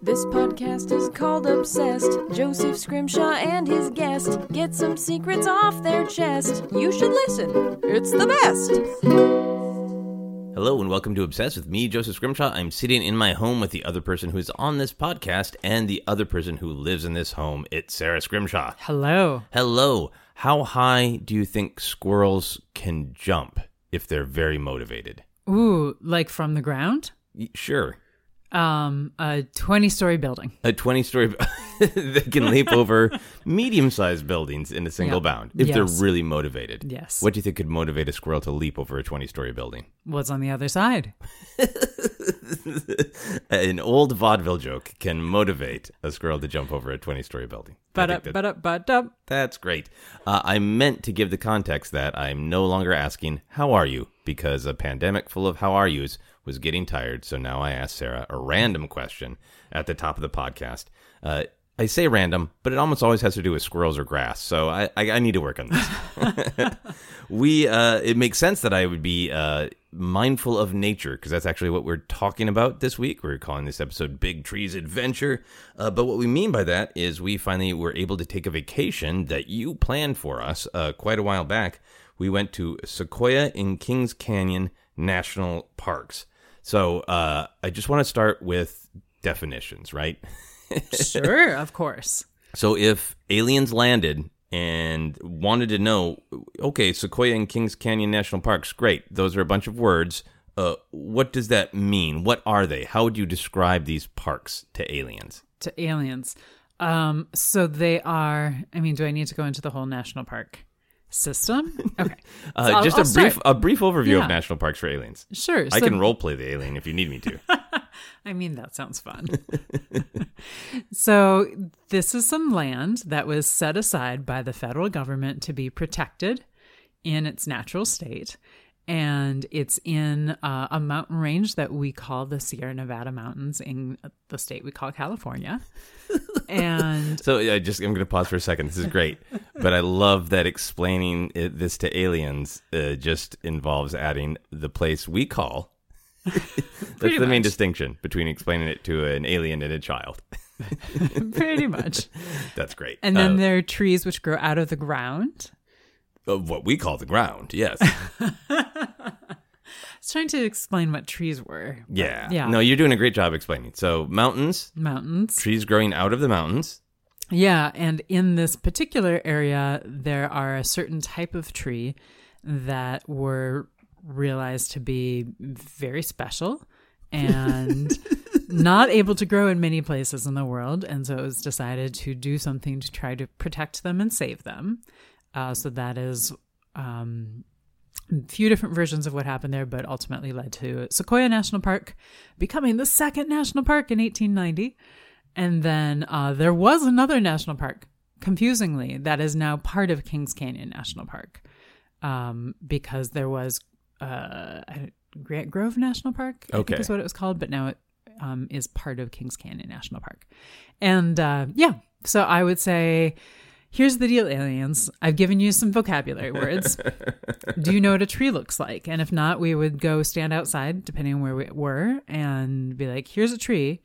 This podcast is called Obsessed. Joseph Scrimshaw and his guest get some secrets off their chest. You should listen, it's the best. Hello and welcome to Obsessed with me, Joseph Scrimshaw. I'm sitting in my home with the other person who's on this podcast and the other person who lives in this home. It's Sara Scrimshaw. Hello. Hello. How high do you think squirrels can jump if they're very motivated? Ooh, like from the ground? Y- Sure. Um, a 20 story building. A 20 story, that can leap over medium sized buildings in a single Yep. bound if they're really motivated. Yes. What do you think could motivate a squirrel to leap over a 20 story building? What's on the other side? An old vaudeville joke can motivate a squirrel to jump over a 20 story building. But up, but up, but up. That's great. Uh, I meant to give the context that I'm no longer asking, How are you? because a pandemic full of how are yous was getting tired. So now I asked Sara a random question at the top of the podcast. Uh, I say random, but it almost always has to do with squirrels or grass. So I, I, I need to work on this. we uh, it makes sense that I would be uh, mindful of nature because that's actually what we're talking about this week. We're calling this episode "Big Trees Adventure," uh, but what we mean by that is we finally were able to take a vacation that you planned for us uh, quite a while back. We went to Sequoia in Kings Canyon National Parks. So uh, I just want to start with definitions, right? Sure, of course. So if aliens landed and wanted to know, okay, Sequoia and Kings Canyon National Parks, great. Those are a bunch of words. Uh, what does that mean? What are they? How would you describe these parks to aliens? To aliens. Um, so they are, I mean, do I need to go into the whole national park system? Okay. Uh, So I'll- just I'll a brief, start. a brief overview Yeah. of national parks for aliens. Sure. I so- can role play the alien if you need me to. I mean, that sounds fun. so, this is some land that was set aside by the federal government to be protected in its natural state. And it's in uh, a mountain range that we call the Sierra Nevada Mountains in the state we call California. and So I just I'm going to pause for a second. This is great, but I love that explaining it, this to aliens uh, just involves adding the place we call. That's Pretty the main distinction between explaining it to an alien and a child. pretty much. That's great. And then Uh, there are trees which grow out of the ground. Of what we call the ground. Yes. I was trying to explain what trees were. Yeah. Yeah. No, you're doing a great job explaining. So mountains, Mountains. trees growing out of the mountains. Yeah, and in this particular area, there are a certain type of tree that were realized to be very special and not able to grow in many places in the world. And so it was decided to do something to try to protect them and save them. Uh, so that is um, a few different versions of what happened there, but ultimately led to Sequoia National Park becoming the second national park in 1890. And then uh, there was another national park, confusingly, that is now part of Kings Canyon National Park um, because there was uh, Grant Grove National Park, I Okay. think is what it was called, but now it um, is part of Kings Canyon National Park. And uh, yeah, so I would say. Here's the deal, aliens. I've given you some vocabulary words. Do you know what a tree looks like? And if not, we would go stand outside, depending on where we were, and be like, here's a tree.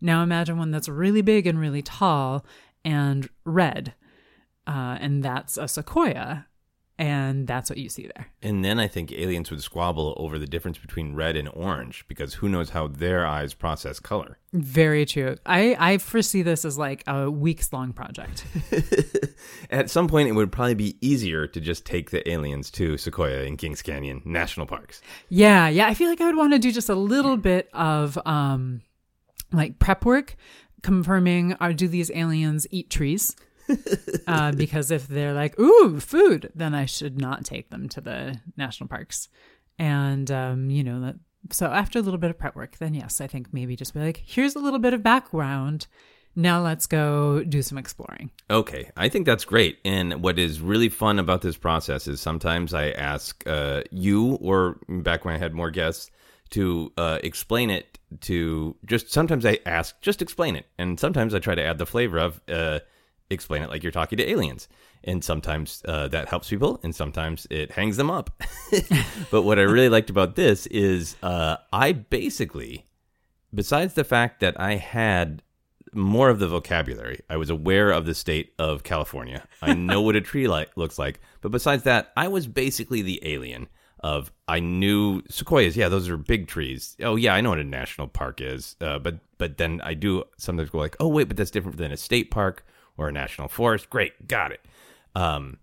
Now imagine one that's really big and really tall and red. Uh, and that's a sequoia. And that's what you see there. And then I think aliens would squabble over the difference between red and orange because who knows how their eyes process color. Very true. I, I foresee this as like a weeks long project. At some point, it would probably be easier to just take the aliens to Sequoia and Kings Canyon National Parks. Yeah, yeah. I feel like I would want to do just a little bit of um like prep work confirming are do these aliens eat trees? uh, because if they're like, ooh, food, then I should not take them to the national parks. And um, you know, that so after a little bit of prep work, then yes, I think maybe just be like, here's a little bit of background. Now let's go do some exploring. Okay, I think that's great. And what is really fun about this process is sometimes I ask uh, you, or back when I had more guests, to uh, explain it to just sometimes I ask, just explain it. And sometimes I try to add the flavor of uh, explain it like you're talking to aliens. And sometimes uh, that helps people, and sometimes it hangs them up. but what I really liked about this is uh, I basically, besides the fact that I had more of the vocabulary. I was aware of the state of California. I know what a tree like looks like, but besides that, I was basically the alien of I knew sequoias. Yeah, those are big trees. Oh yeah, I know what a national park is. Uh, but but then I do sometimes go like, oh wait, but that's different than a state park or a national forest. Great, got it. Um,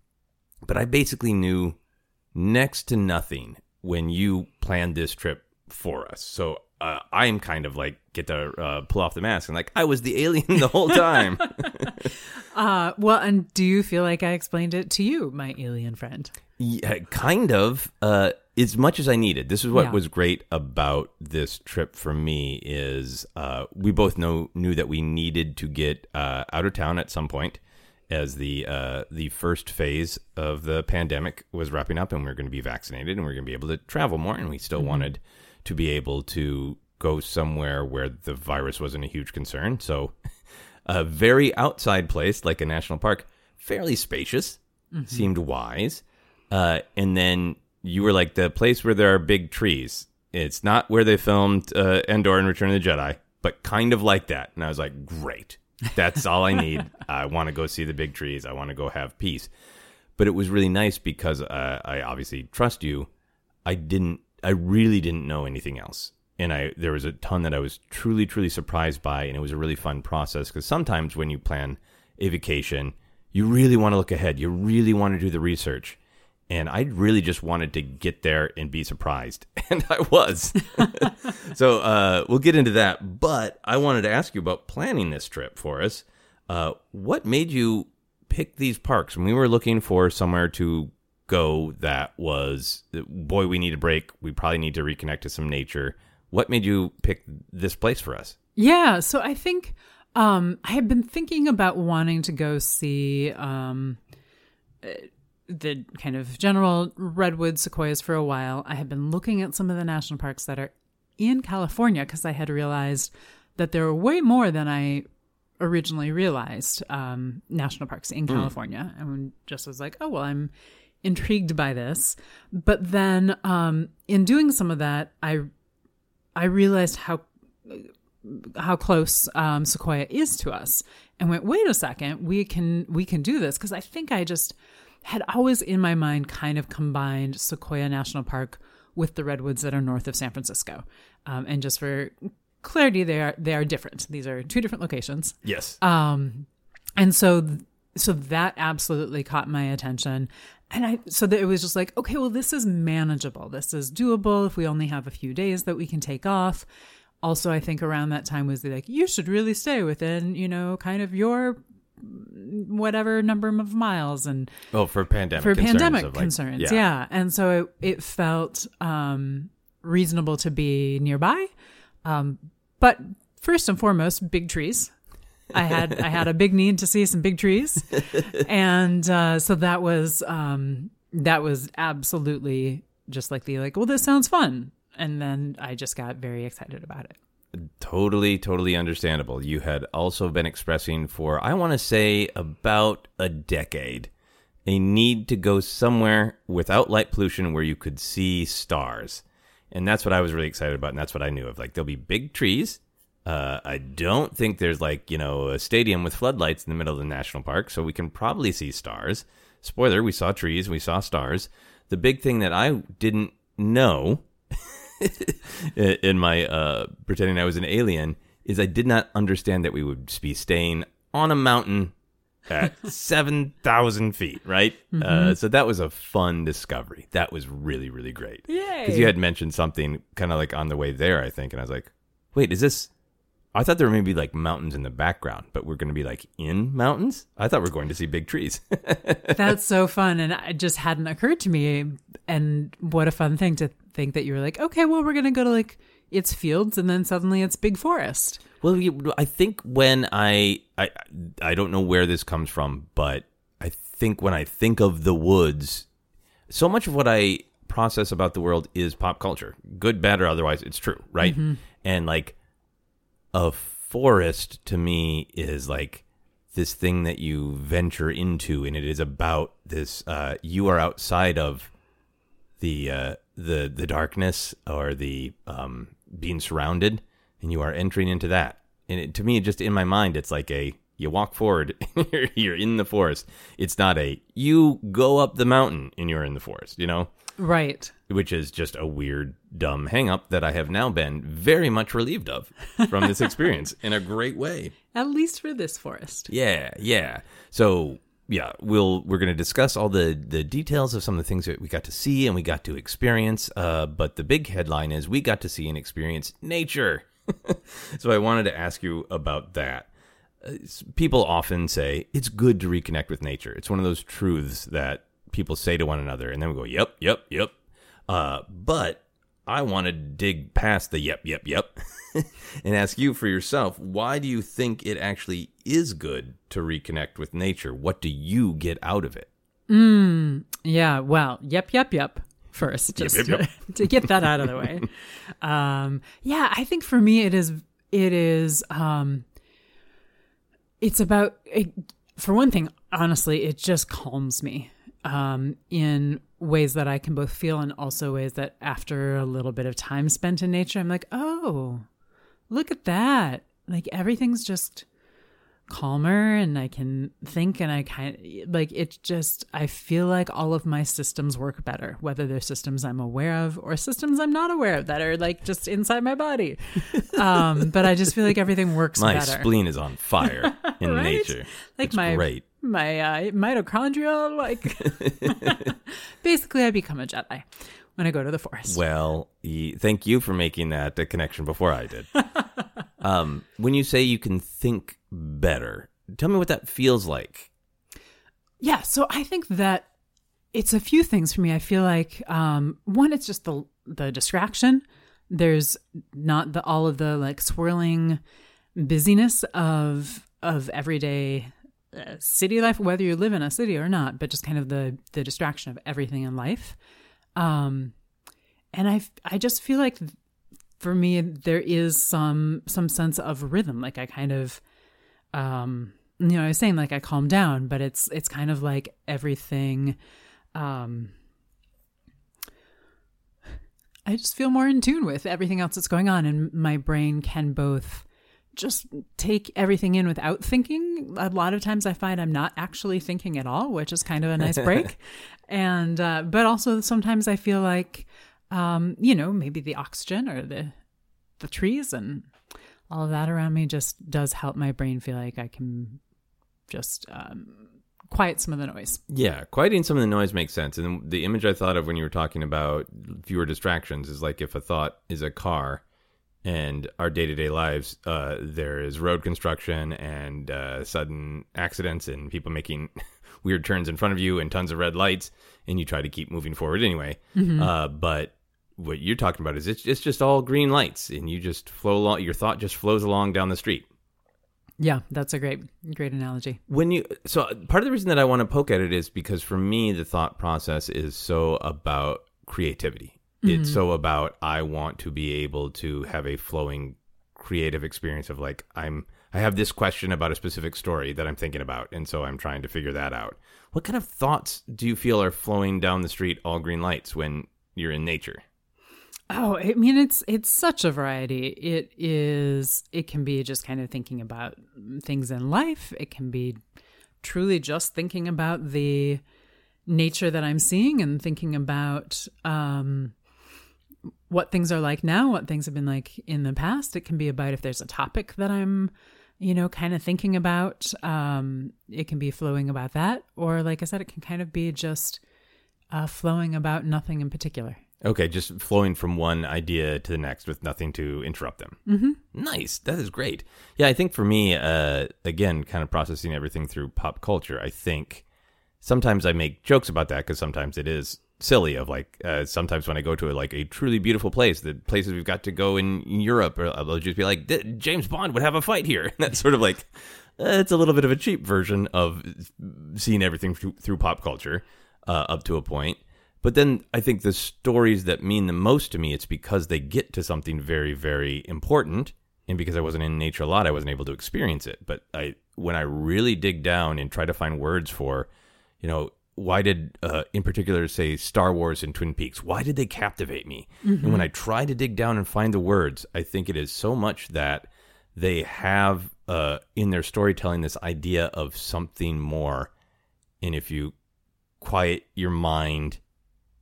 but I basically knew next to nothing when you planned this trip for us. So uh, I am kind of like get to uh, pull off the mask and like I was the alien the whole time. Uh, well, and do you feel like I explained it to you, my alien friend? Yeah, kind of. As much as I needed. This is what Yeah. was great about this trip for me is uh, we both know knew that we needed to get uh, out of town at some point as the uh, the first phase of the pandemic was wrapping up and we were going to be vaccinated and we are going to be able to travel more and we still wanted to be able to go somewhere where the virus wasn't a huge concern. So a very outside place like a national park, fairly spacious, seemed wise. Uh, and then you were like the place where there are big trees. It's not where they filmed uh, Endor and Return of the Jedi, but kind of like that. And I was like, great. That's all I need. I want to go see the big trees. I want to go have peace. But it was really nice because uh, I obviously trust you. I didn't. I really didn't know anything else, and I there was a ton that I was truly, truly surprised by, and it was a really fun process. Because sometimes when you plan a vacation, you really want to look ahead. You really want to do the research, and I really just wanted to get there and be surprised, and I was. so uh, we'll get into that, but I wanted to ask you about planning this trip for us. Uh, what made you pick these parks? We were looking for somewhere to go that was, boy, we need a break. We probably need to reconnect to some nature. What made you pick this place for us? Yeah, so I think um, I had been thinking about wanting to go see um, the kind of general redwood sequoias for a while. I had been looking at some of the national parks that are in California because I had realized that there were way more than I originally realized um, national parks in California, and just was like, oh well, I'm intrigued by this. But then um, in doing some of that, I I realized how how close um, Sequoia is to us, and went, wait a second, we can we can do this. Because I think I just had always in my mind kind of combined Sequoia National Park with the redwoods that are north of San Francisco, um, and just for clarity, they are they are different. These are two different locations. Yes. Um, and so, so that absolutely caught my attention. And I, so that it was just like, okay, well, this is manageable. This is doable if we only have a few days that we can take off. Also, I think around that time was like, you should really stay within, you know, kind of your whatever number of miles and oh, for pandemic for concerns pandemic like- concerns. Yeah. And so it, it felt um, reasonable to be nearby. Um, but first and foremost, big trees. I had I had a big need to see some big trees, and uh, so that was um, that was absolutely just like the like. Well, this sounds fun, and then I just got very excited about it. Totally, totally understandable. You had also been expressing for, I want to say, about a decade, a need to go somewhere without light pollution where you could see stars. And that's what I was really excited about. And that's what I knew of. Like, there'll be big trees. Uh, I don't think there's like, you know, a stadium with floodlights in the middle of the national park. So we can probably see stars. Spoiler, we saw trees, we saw stars. The big thing that I didn't know in my uh, pretending I was an alien is I did not understand that we would be staying on a mountain at 7,000 feet, right? Uh, so that was a fun discovery. That was really, really great. Yay! Because you had mentioned something kind of like on the way there, I think. And I was like, wait, is this. I thought there were maybe like mountains in the background, but we're going to be like in mountains? I thought we are going to see big trees. That's so fun, and it just hadn't occurred to me. And what a fun thing to think that you were like, okay, well, we're gonna go to like it's fields, and then suddenly it's big forest. Well, I think when I, I I don't know where this comes from, but I think when I think of the woods, so much of what I process about the world is pop culture, good, bad, or otherwise. It's true, right? And like a forest to me is like this thing that you venture into, and it is about this. Uh, you are outside of the uh, the the darkness or the um, being surrounded, and you are entering into that. and it, to me, just in my mind, it's like a you walk forward, you're, you're in the forest. It's not a you go up the mountain and you're in the forest. You know, Right. which is just a weird, dumb hangup that I have now been very much relieved of from this experience in a great way. At least for this forest. Yeah, yeah. So yeah, we'll we're going to discuss all the the details of some of the things that we got to see and we got to experience. Uh, but the big headline is we got to see and experience nature. so I wanted to ask you about that. Uh, people often say it's good to reconnect with nature. It's one of those truths that people say to one another, and then we go, "Yep, yep, yep." Uh, but I want to dig past the "yep, yep, yep" and ask you for yourself: Why do you think it actually is good to reconnect with nature? What do you get out of it? Yeah, well, yep, yep, yep. First, just yep, yep. to get that out of the way. Um, yeah, I think for me it is it is um, it's about it, for one thing. Honestly, it just calms me um, in ways that I can both feel and also ways that after a little bit of time spent in nature, I'm like, oh, look at that! Like everything's just calmer and I can think and I kind of like it just I feel like all of my systems work better whether they're systems I'm aware of or systems I'm not aware of that are like just inside my body um but I just feel like everything works My better spleen is on fire in Right? nature. like It's my great. My uh, mitochondria like basically I become a Jedi when I go to the forest Well, thank you for making that connection before I did. um, when you say you can think better, tell me what that feels like. Yeah, so I think that it's a few things for me. I feel like um, one, it's just the the distraction. There's not the all of the like swirling busyness of of everyday uh, city life, whether you live in a city or not, but just kind of the the distraction of everything in life. Um, and I I just feel like for me there is some some sense of rhythm. Like I kind of um you know i was saying like i calm down but it's it's kind of like everything um i just feel more in tune with everything else that's going on and my brain can both just take everything in without thinking a lot of times i find i'm not actually thinking at all which is kind of a nice break and uh, but also sometimes i feel like um you know maybe the oxygen or the the trees and all of that around me just does help my brain feel like I can just um, quiet some of the noise. Yeah, quieting some of the noise makes sense. And the image I thought of when you were talking about fewer distractions is like if a thought is a car and our day to day lives, uh, there is road construction and uh, sudden accidents and people making weird turns in front of you and tons of red lights, and you try to keep moving forward anyway. Uh, but what you're talking about is it's, it's just all green lights and you just flow along, your thought just flows along down the street. Yeah, that's a great great analogy. when you so part of the reason that I want to poke at it is because for me the thought process is so about creativity. It's so about I want to be able to have a flowing creative experience of like I'm I have this question about a specific story that I'm thinking about and so I'm trying to figure that out. What kind of thoughts do you feel are flowing down the street all green lights when you're in nature? Oh, I mean it's it's such a variety. It is it can be just kind of thinking about things in life. It can be truly just thinking about the nature that I'm seeing and thinking about um what things are like now, what things have been like in the past. It can be about if there's a topic that I'm you know kind of thinking about um it can be flowing about that or like I said it can kind of be just uh flowing about nothing in particular. Okay, just flowing from one idea to the next with nothing to interrupt them. Mm-hmm. Nice. That is great. Yeah, I think for me, uh, again, kind of processing everything through pop culture, I think sometimes I make jokes about that because sometimes it is silly. Of like, uh, sometimes when I go to a, like a truly beautiful place, the places we've got to go in Europe, or I'll just be like, James Bond would have a fight here. That's sort of like, uh, it's a little bit of a cheap version of seeing everything through, through pop culture uh, up to a point. But then I think the stories that mean the most to me, it's because they get to something very, very important. And because I wasn't in nature a lot, I wasn't able to experience it. But I, when I really dig down and try to find words for, you know, why did, uh, in particular, say Star Wars and Twin Peaks, why did they captivate me? And when I try to dig down and find the words, I think it is so much that they have uh, in their storytelling this idea of something more, and if you quiet your mind,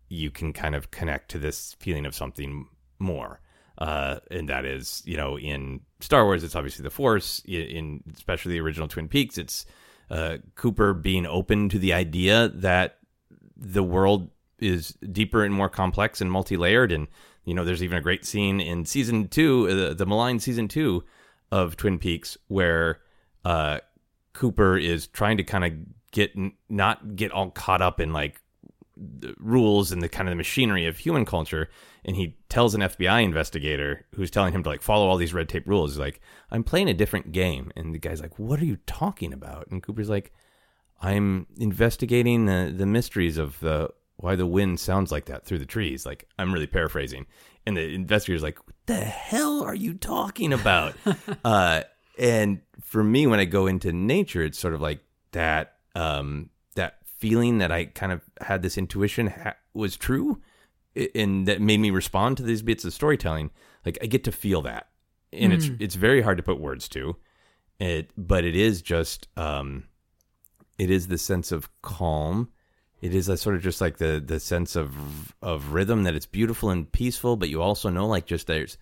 you can kind of connect to this feeling of something more. Uh, and that is, you know, in Star Wars, it's obviously the Force. In, in especially the original Twin Peaks, it's uh, Cooper being open to the idea that the world is deeper and more complex and multi-layered. And you know, there's even a great scene in season two, uh, the Malign season two of Twin Peaks, where uh, Cooper is trying to kind of get not get all caught up in like the rules and the kind of the machinery of human culture and he tells an FBI investigator who's telling him to like follow all these red tape rules. He's like, I'm playing a different game. And the guy's like, What are you talking about? And Cooper's like, I'm investigating the, the mysteries of the why the wind sounds like that through the trees. Like I'm really paraphrasing. And the investigator's like, What the hell are you talking about? uh, and for me, when I go into nature, it's sort of like that um, that feeling that I kind of had this intuition ha- was true, and that made me respond to these bits of storytelling. Like I get to feel that, and mm. it's it's very hard to put words to it, but it is just um, it is the sense of calm. It is a sort of just like the the sense of of rhythm that it's beautiful and peaceful, but you also know like just there's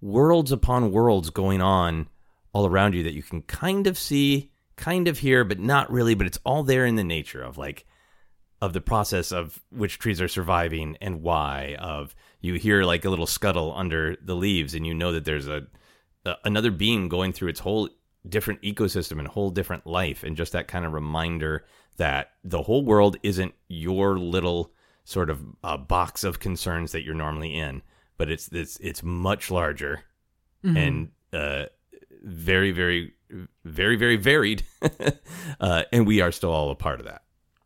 worlds upon worlds going on all around you that you can kind of see kind of here, but not really. But it's all there in the nature of like of the process of which trees are surviving and why. Of you hear like a little scuttle under the leaves, and you know that there's a, a another being going through its whole different ecosystem and whole different life, and just that kind of reminder that the whole world isn't your little sort of uh, box of concerns that you're normally in, but it's it's it's much larger mm-hmm. and uh, very very very, very varied. uh, and we are still all a part of that.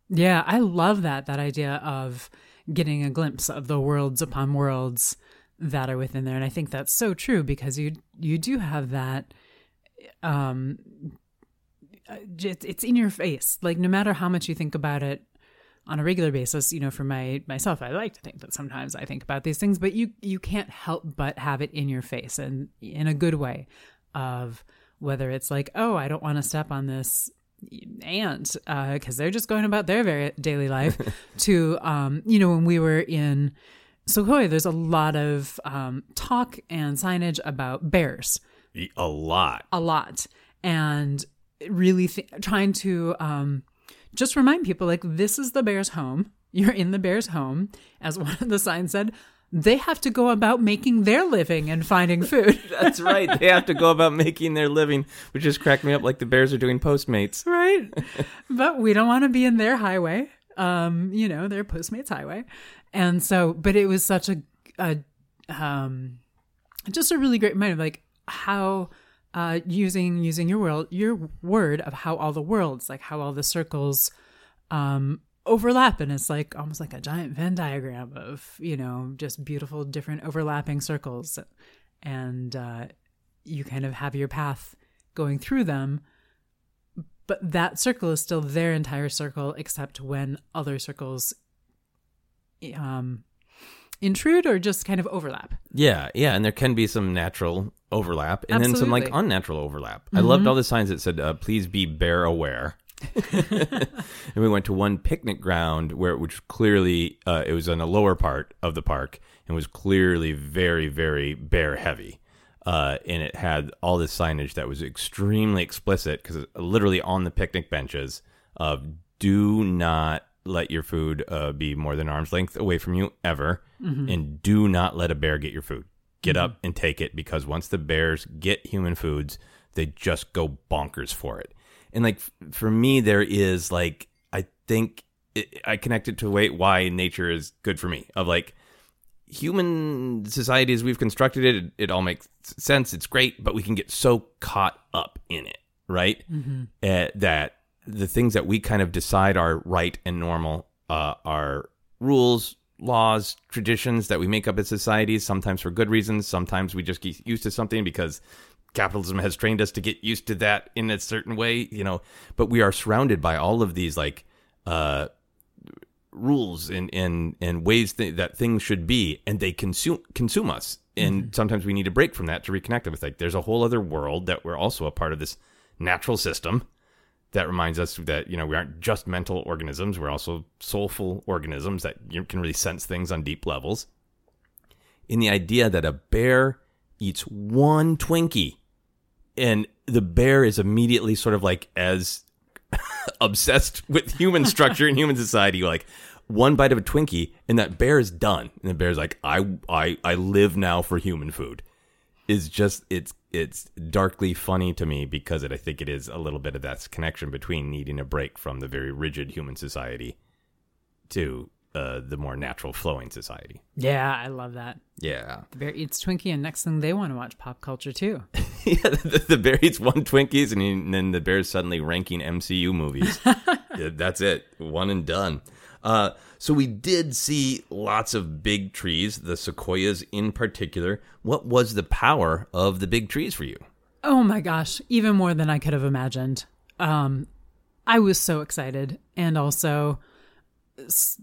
Yeah, I love that, that idea of getting a glimpse of the worlds upon worlds that are within there. And I think that's so true because you you do have that um it's in your face. Like no matter how much you think about it on a regular basis, you know, for my myself, I like to think that sometimes I think about these things, but you you can't help but have it in your face and in a good way of whether it's like, oh, I don't want to step on this ant because uh, they're just going about their very daily life, to, um, you know, when we were in Sequoia, there's a lot of um, talk and signage about bears. A lot. A lot. And really th- trying to um, just remind people like, this is the bear's home. You're in the bear's home. As one of the signs said, they have to go about making their living and finding food. That's right. They have to go about making their living, which just cracked me up like the bears are doing Postmates. Right. but we don't want to be in their highway, um, you know, their Postmates highway. And so, but it was such a, a um, just a really great of like how uh, using using your world your word of how all the worlds like how all the circles um, overlap and it's like almost like a giant Venn diagram of, you know, just beautiful different overlapping circles. And uh, you kind of have your path going through them. But that circle is still their entire circle, except when other circles um, intrude or just kind of overlap. Yeah, yeah, and there can be some natural overlap, and Absolutely. then some like unnatural overlap. Mm-hmm. I loved all the signs that said, uh, "Please be bear aware." and we went to one picnic ground where which clearly uh, it was in a lower part of the park and was clearly very very bear heavy uh, and it had all this signage that was extremely explicit because literally on the picnic benches of do not let your food uh, be more than arm's length away from you ever mm-hmm. and do not let a bear get your food get mm-hmm. up and take it because once the bears get human foods they just go bonkers for it and like for me there is like i think it, i connect it to wait why nature is good for me of like human society as we've constructed it, it, it all makes sense it's great but we can get so caught up in it right mm-hmm. uh, that the things that we kind of decide are right and normal uh, are rules laws traditions that we make up as societies sometimes for good reasons sometimes we just get used to something because capitalism has trained us to get used to that in a certain way, you know, but we are surrounded by all of these like uh rules and and and ways th- that things should be, and they consume consume us. And sometimes we need a break from that to reconnect with. Like, there's a whole other world that we're also a part of this natural system that reminds us that you know we aren't just mental organisms; we're also soulful organisms that you can really sense things on deep levels. In the idea that a bear eats one Twinkie, and the bear is immediately sort of like as obsessed with human structure and human society, like one bite of a Twinkie, and that bear is done. And the bear's like, I, I, I live now for human food. Is just it's it's darkly funny to me because it, I think it is a little bit of that connection between needing a break from the very rigid human society to uh, the more natural flowing society. Yeah, I love that. Yeah, The bear eats Twinkie, and next thing they want to watch pop culture too. yeah. The, the bear eats one Twinkies, and, he, and then the bear's suddenly ranking MCU movies. Yeah, That's it, one and done. Uh, so we did see lots of big trees, the sequoias in particular. What was the power of the big trees for you? Oh my gosh, even more than I could have imagined. Um, I was so excited and also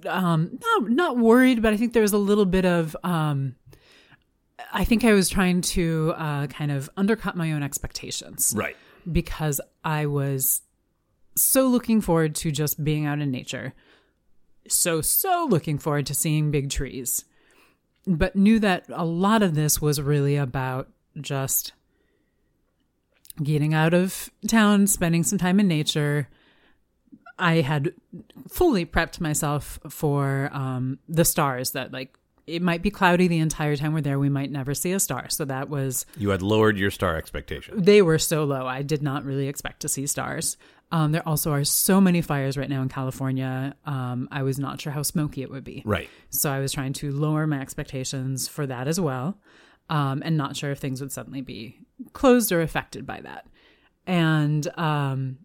um, not, not worried, but I think there was a little bit of. Um, I think I was trying to uh, kind of undercut my own expectations Right. because I was so looking forward to just being out in nature. So, so looking forward to seeing big trees. But knew that a lot of this was really about just getting out of town, spending some time in nature. I had fully prepped myself for um, the stars that, like, it might be cloudy the entire time we're there. We might never see a star. So that was You had lowered your star expectation. they were so low. I did not really expect to see stars. Um, there also are so many fires right now in California. Um, I was not sure how smoky it would be. Right. So I was trying to lower my expectations for that as well, um, and not sure if things would suddenly be closed or affected by that. And um,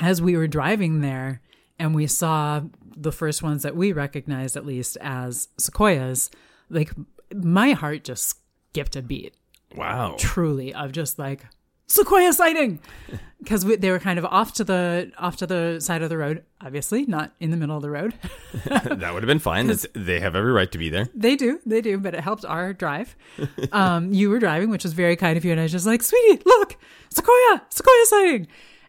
as we were driving there, and we saw the first ones that we recognized, at least as sequoias, like my heart just skipped a beat. Wow. truly of just like sequoia sighting! Because they were kind of off to the off to the side of the road. Obviously not in the middle of the road. That would have been fine. They have every right to be there. they do they do but it helped our drive. Um you were driving which was very kind of you and i was just like sweetie look! Sequoia! Sequoia sighting!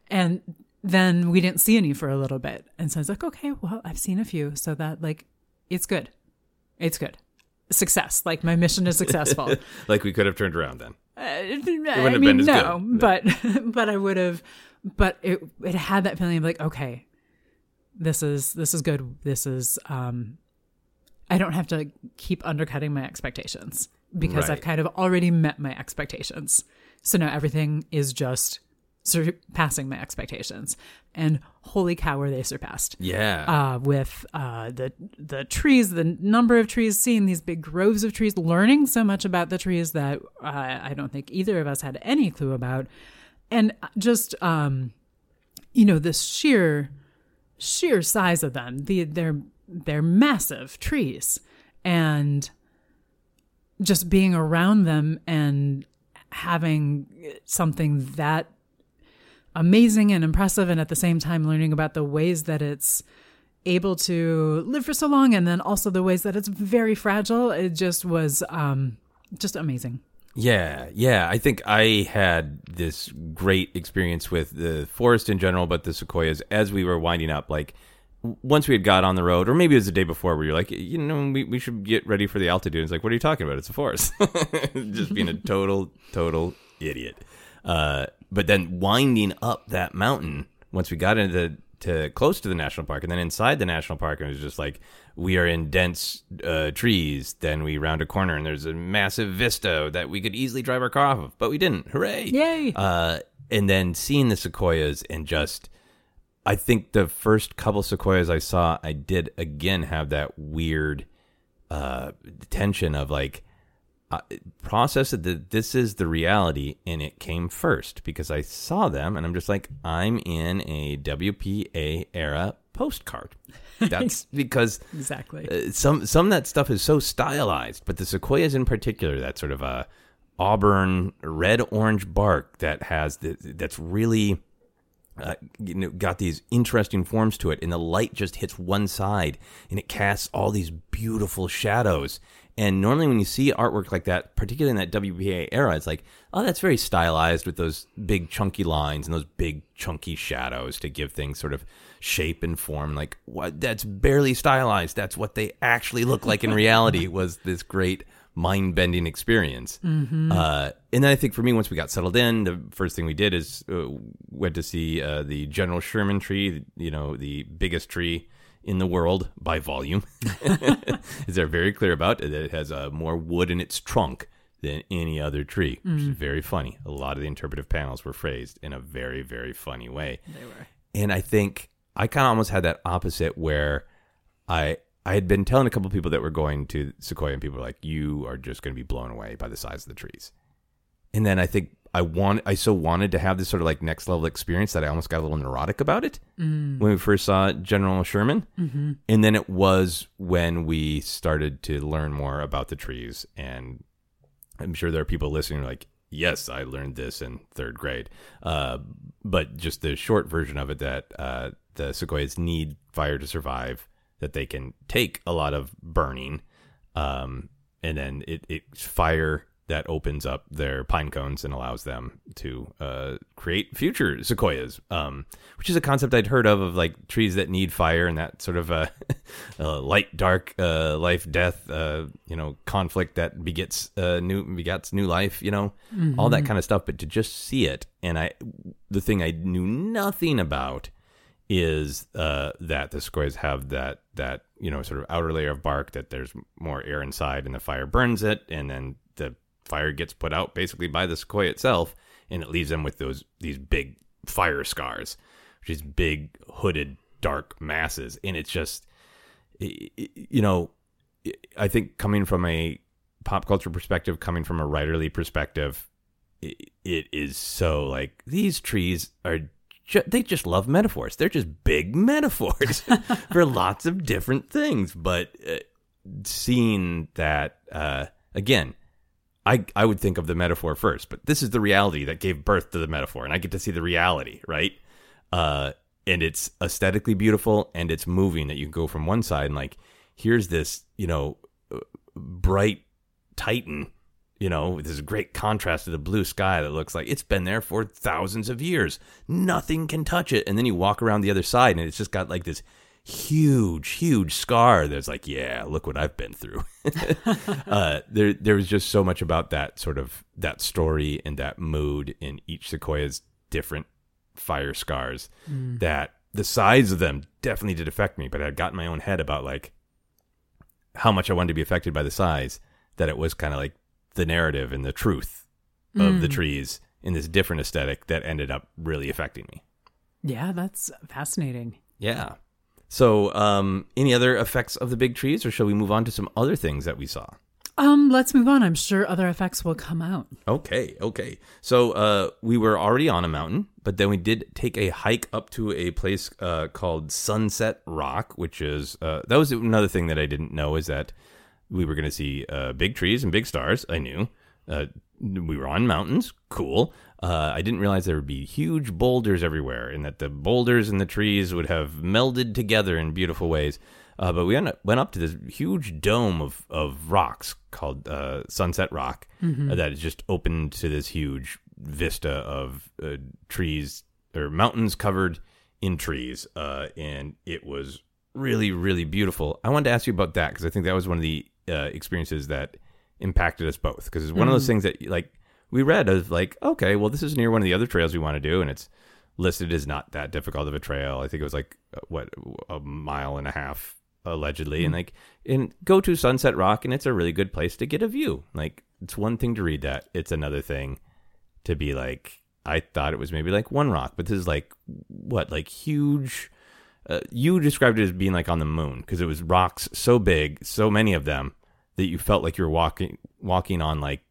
And then we didn't see any for a little bit and so i was like okay well i've seen a few so that like it's good it's good success like my mission is successful Like we could have turned around then. I wouldn't have mean, been as no, good. but but I would have, but it it had that feeling of like, okay, this is this is good. This is um, I don't have to keep undercutting my expectations because Right. I've kind of already met my expectations. So now everything is just surpassing my expectations, and holy cow, were they surpassed! Yeah. uh, with uh, the the trees, the number of trees, seeing these big groves of trees, learning so much about the trees that uh, I don't think either of us had any clue about, and just um, you know the sheer sheer size of them. The they're they're massive trees, and just being around them and having something that amazing and impressive and at the same time learning about the ways that it's able to live for so long and then also the ways that it's very fragile it just was um just amazing Yeah, yeah. I think I had this great experience with the forest in general, but the sequoias as we were winding up. Like once we had got on the road, or maybe it was the day before, where you're like, you know, we, we should get ready for the altitude. It's like, what are you talking about? It's a forest. Just being a total, total idiot. Uh, but then winding up that mountain once we got into the to close to the national park, and then inside the national park, it was just like we are in dense uh, trees. Then we round a corner, and there's a massive vista that we could easily drive our car off of, but we didn't. Hooray! Yay. Uh, and then seeing the sequoias and just, I think the first couple sequoias I saw, I did again have that weird uh, tension of like, uh, process it that this is the reality and it came first because I saw them and I'm just like, I'm in a WPA era postcard. That's because exactly uh, some some of that stuff is so stylized, but the sequoias in particular, that sort of a auburn red orange bark that has the, that's really uh, you know, got these interesting forms to it, and the light just hits one side, and it casts all these beautiful shadows. And normally, when you see artwork like that, particularly in that WPA era, it's like, oh, that's very stylized with those big chunky lines and those big chunky shadows to give things sort of shape and form. Like, what? That's barely stylized. That's what they actually look like in reality. was this great mind bending experience. Mm-hmm. Uh, and then I think for me, once we got settled in, the first thing we did is uh, went to see uh, the General Sherman tree. You know, the biggest tree in the world by volume. Is they're very clear about that it has uh, more wood in its trunk than any other tree, which is very funny. A lot of the interpretive panels were phrased in a very, very funny way. They were. And I think I kind of almost had that opposite where I I had been telling a couple of people that were going to Sequoia, and people were like, "You are just going to be blown away by the size of the trees." And then I think I want I so wanted to have this sort of like next level experience that I almost got a little neurotic about it when we first saw General Sherman. Mm-hmm. And then it was when we started to learn more about the trees, and I'm sure there are people listening like, yes, I learned this in third grade. Uh, but just the short version of it that uh, the sequoias need fire to survive, that they can take a lot of burning, um, and then it, it's fire that opens up their pine cones and allows them to uh, create future sequoias, um, which is a concept I'd heard of of like trees that need fire and that sort of uh, uh, light dark uh, life death uh, you know conflict that begets uh, new begets new life you know all that kind of stuff. But to just see it and I the thing I knew nothing about is uh, that the sequoias have that that you know sort of outer layer of bark that there's more air inside and the fire burns it and then the fire gets put out basically by the sequoia itself and it leaves them with those these big fire scars which is big hooded dark masses. And it's just you know i think coming from a pop culture perspective coming from a writerly perspective it is so like these trees are ju- they just love metaphors. They're just big metaphors for lots of different things. But uh, seeing that uh, again I, I would think of the metaphor first, but this is the reality that gave birth to the metaphor, and I get to see the reality, right? Uh, and it's aesthetically beautiful, and it's moving. That you go from one side and like, here's this, you know, bright titan, you know, with this great contrast to the blue sky that looks like it's been there for thousands of years. Nothing can touch it, and then you walk around the other side, and it's just got like this huge, huge scar. that's like, yeah, look what I've been through. uh, there, there was just so much about that sort of that story and that mood in each sequoia's different fire scars that the size of them definitely did affect me. But I had got in my own head about like how much I wanted to be affected by the size that it was kind of like the narrative and the truth of the trees in this different aesthetic that ended up really affecting me. Yeah, that's fascinating. Yeah. So, um, any other effects of the big trees, or shall we move on to some other things that we saw? Um, let's move on. I'm sure other effects will come out. Okay, okay. So, uh, we were already on a mountain, but then we did take a hike up to a place uh, called Sunset Rock, which is uh, that was another thing that I didn't know is that we were going to see uh, big trees and big stars. I knew. Uh, we were on mountains. Cool. Uh, I didn't realize there would be huge boulders everywhere, and that the boulders and the trees would have melded together in beautiful ways. Uh, but we went up, went up to this huge dome of, of rocks called uh, Sunset Rock uh, that is just open to this huge vista of uh, trees or mountains covered in trees. Uh, and it was really, really beautiful. I wanted to ask you about that because I think that was one of the uh, experiences that impacted us both. Because it's one of those things that, like, we read of, like, okay, well, this is near one of the other trails we want to do, and it's listed as not that difficult of a trail. I think it was like, uh, what, a mile and a half allegedly. And like and go to sunset rock and it's a really good place to get a view. Like it's one thing to read that. It's another thing to be like i thought it was maybe like one rock but this is like what like huge uh, you described it as being like on the moon because it was rocks so big so many of them that you felt like you were walking walking on like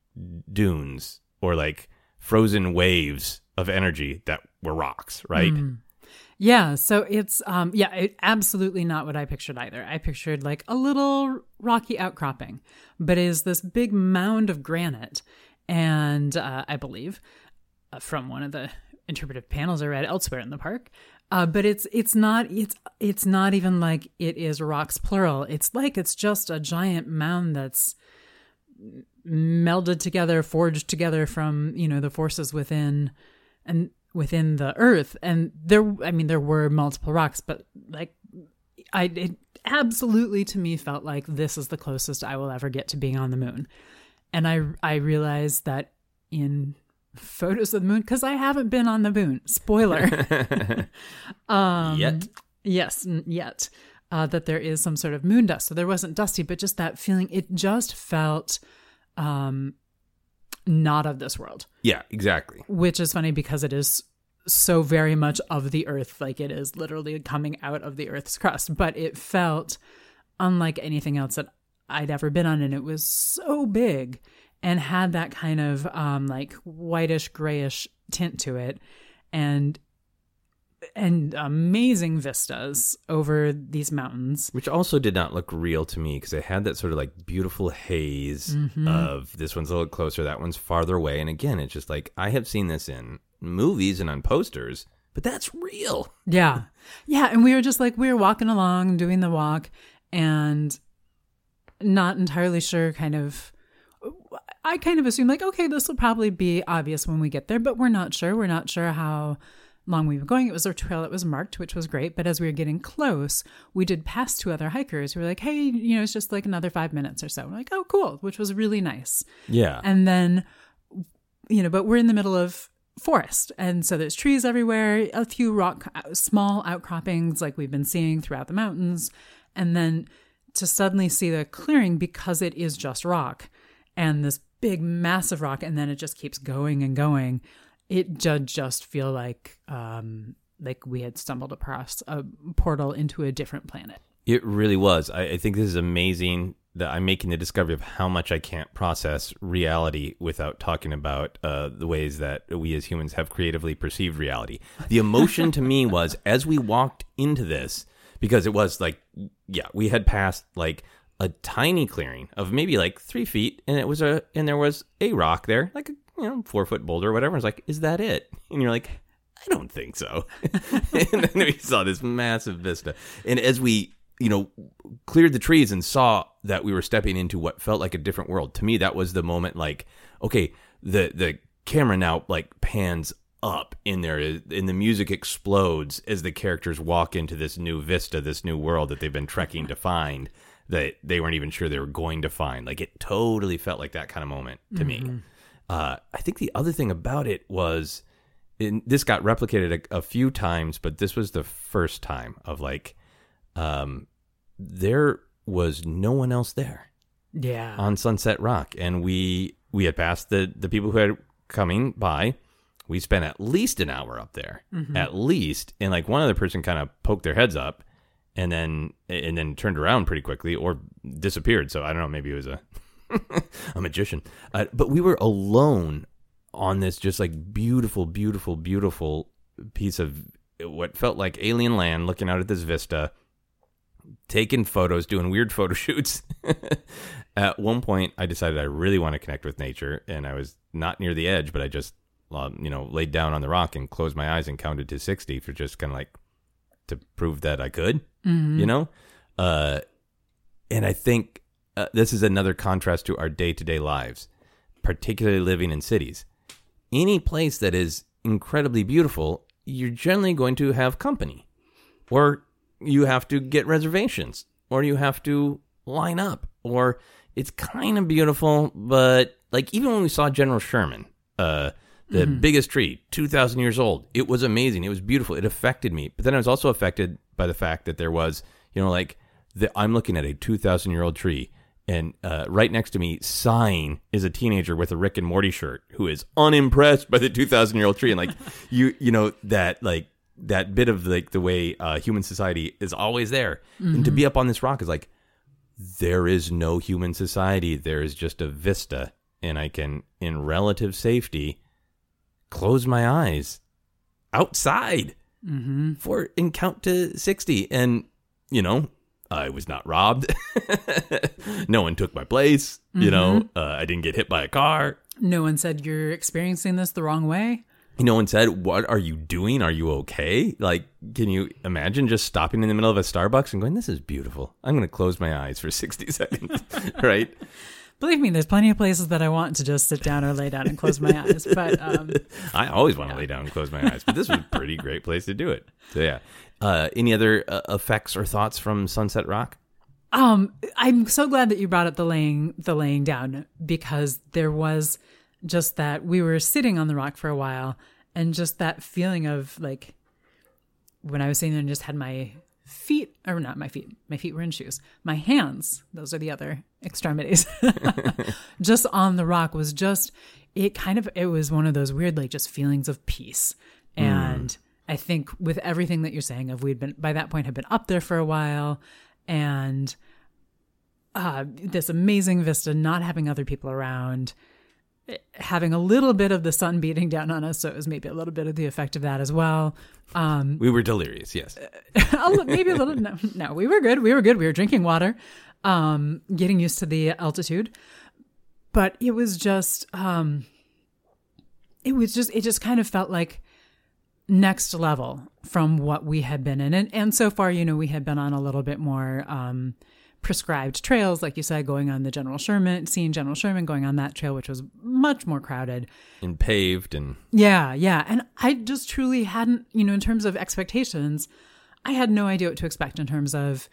dunes or like frozen waves of energy that were rocks right Yeah, so it's um yeah, it, absolutely not what I pictured either. I pictured like a little rocky outcropping, but is this big mound of granite, and uh, I believe uh, from one of the interpretive panels I read elsewhere in the park. Uh, but it's it's not it's it's not even like it is rocks plural. It's like it's just a giant mound that's melded together, forged together from you know the forces within and within the earth. And there, I mean, there were multiple rocks, but like I it absolutely to me felt like this is the closest I will ever get to being on the moon. And I I realized that in photos of the moon because I haven't been on the moon. Spoiler. um, Yet. Yes, n- yet. Uh, that there is some sort of moon dust. So there wasn't dusty, but just that feeling. It just felt um, not of this world, Yeah, exactly. which is funny because it is so very much of the earth. Like it is literally coming out of the earth's crust. But it felt unlike anything else that I'd ever been on. And it was so big and had that kind of um, like whitish grayish tint to it. And and amazing vistas over these mountains. Which also did not look real to me because it had that sort of like beautiful haze Mm-hmm. of this one's a little closer, that one's farther away. And again, it's just like I have seen this in movies and on posters, but that's real. Yeah. Yeah. And we were just like, we were walking along, doing the walk, and not entirely sure, kind of. I kind of assumed, like, okay, this will probably be obvious when we get there, but we're not sure. We're not sure how long we were going. It was a trail that was marked, which was great. But as we were getting close, we did pass two other hikers who were like, hey, you know, it's just like another five minutes or so. We're like, oh, cool, which was really nice. Yeah. And then, you know, but we're in the middle of forest. And so there's trees everywhere, a few rock, uh, small outcroppings like we've been seeing throughout the mountains. And then to suddenly see the clearing because it is just rock and this big, massive rock, and then it just keeps going and going. It did just feel like, um, like we had stumbled across a portal into a different planet. It really was. I, I think this is amazing that I'm making the discovery of how much I can't process reality without talking about uh, the ways that we as humans have creatively perceived reality. The emotion to me was as we walked into this, because it was like, yeah, we had passed like a tiny clearing of maybe like three feet, and it was a, and there was a rock there, like a you know four foot boulder or whatever. I was like, is that it? And you're like, I don't think so. and then we saw this massive vista. And as we, you know, cleared the trees and saw that we were stepping into what felt like a different world, to me, that was the moment like, okay, the, the camera now like pans up in there eh, and the music explodes as the characters walk into this new vista, this new world that they've been trekking to find that they weren't even sure they were going to find. Like it totally felt like that kind of moment to me. Mm-hmm. Uh, I think the other thing about it was, and this got replicated a, a few times, but this was the first time of like, um, there was no one else there Yeah. on Sunset Rock, and we we had passed the the people who had coming by. We spent at least an hour up there, at least, and like one other person kind of poked their heads up, and then and then turned around pretty quickly or disappeared. So I don't know, maybe it was a a magician. Uh, but we were alone on this just like beautiful, beautiful, beautiful piece of what felt like alien land, looking out at this vista, taking photos, doing weird photo shoots. at one point, I decided I really want to connect with nature, and I was not near the edge, but I just, um, you know, laid down on the rock and closed my eyes and counted to sixty for just kind of like to prove that I could, you know. Uh, and I think uh, this is another contrast to our day to day lives, particularly living in cities. Any place that is incredibly beautiful, you're generally going to have company, or you have to get reservations, or you have to line up, or it's kind of beautiful, but like even when we saw General Sherman, uh, the biggest tree, 2,000 years old, it was amazing. It was beautiful. It affected me. But then I was also affected by the fact that there was, you know, like the, I'm looking at a 2,000 year old tree. And uh, right next to me, sighing, is a teenager with a Rick and Morty shirt who is unimpressed by the 2,000 year old tree. And like, you, you know, that like that bit of like the way uh, human society is always there. And to be up on this rock is like, there is no human society. There is just a vista. And I can, in relative safety, close my eyes outside for and count to 60. And, you know, I was not robbed. no one took my place. You know, uh, I didn't get hit by a car. No one said you're experiencing this the wrong way. no one said, "What are you doing? Are you okay?" Like, can you imagine just stopping in the middle of a Starbucks and going, "This is beautiful. I'm going to close my eyes for 60 seconds." right? Believe me, there's plenty of places that I want to just sit down or lay down and close my eyes. But um, I always want to lay down and close my eyes, but this was a pretty great place to do it. So yeah. Uh, any other uh, effects or thoughts from Sunset Rock? Um, I'm so glad that you brought up the laying the laying down because there was just that we were sitting on the rock for a while and just that feeling of like when I was sitting there and just had my feet or not my feet, my feet were in shoes. My hands, those are the other extremities. just on the rock was just it kind of it was one of those weird like just feelings of peace. And I think with everything that you're saying of we'd been by that point had been up there for a while and uh, this amazing vista, not having other people around, having a little bit of the sun beating down on us, so it was maybe a little bit of the effect of that as well. Um, We were delirious. Yes. maybe a little. No, no, we were good. We were good. We were drinking water, um, getting used to the altitude, but it was just, um, it was just, it just kind of felt like next level from what we had been in, and and so far, you know, we had been on a little bit more. Um, prescribed trails like you said going on the general sherman seeing general sherman going on that trail which was much more crowded And paved and yeah, yeah. And I just truly hadn't, you know, in terms of expectations, I had no idea what to expect in terms of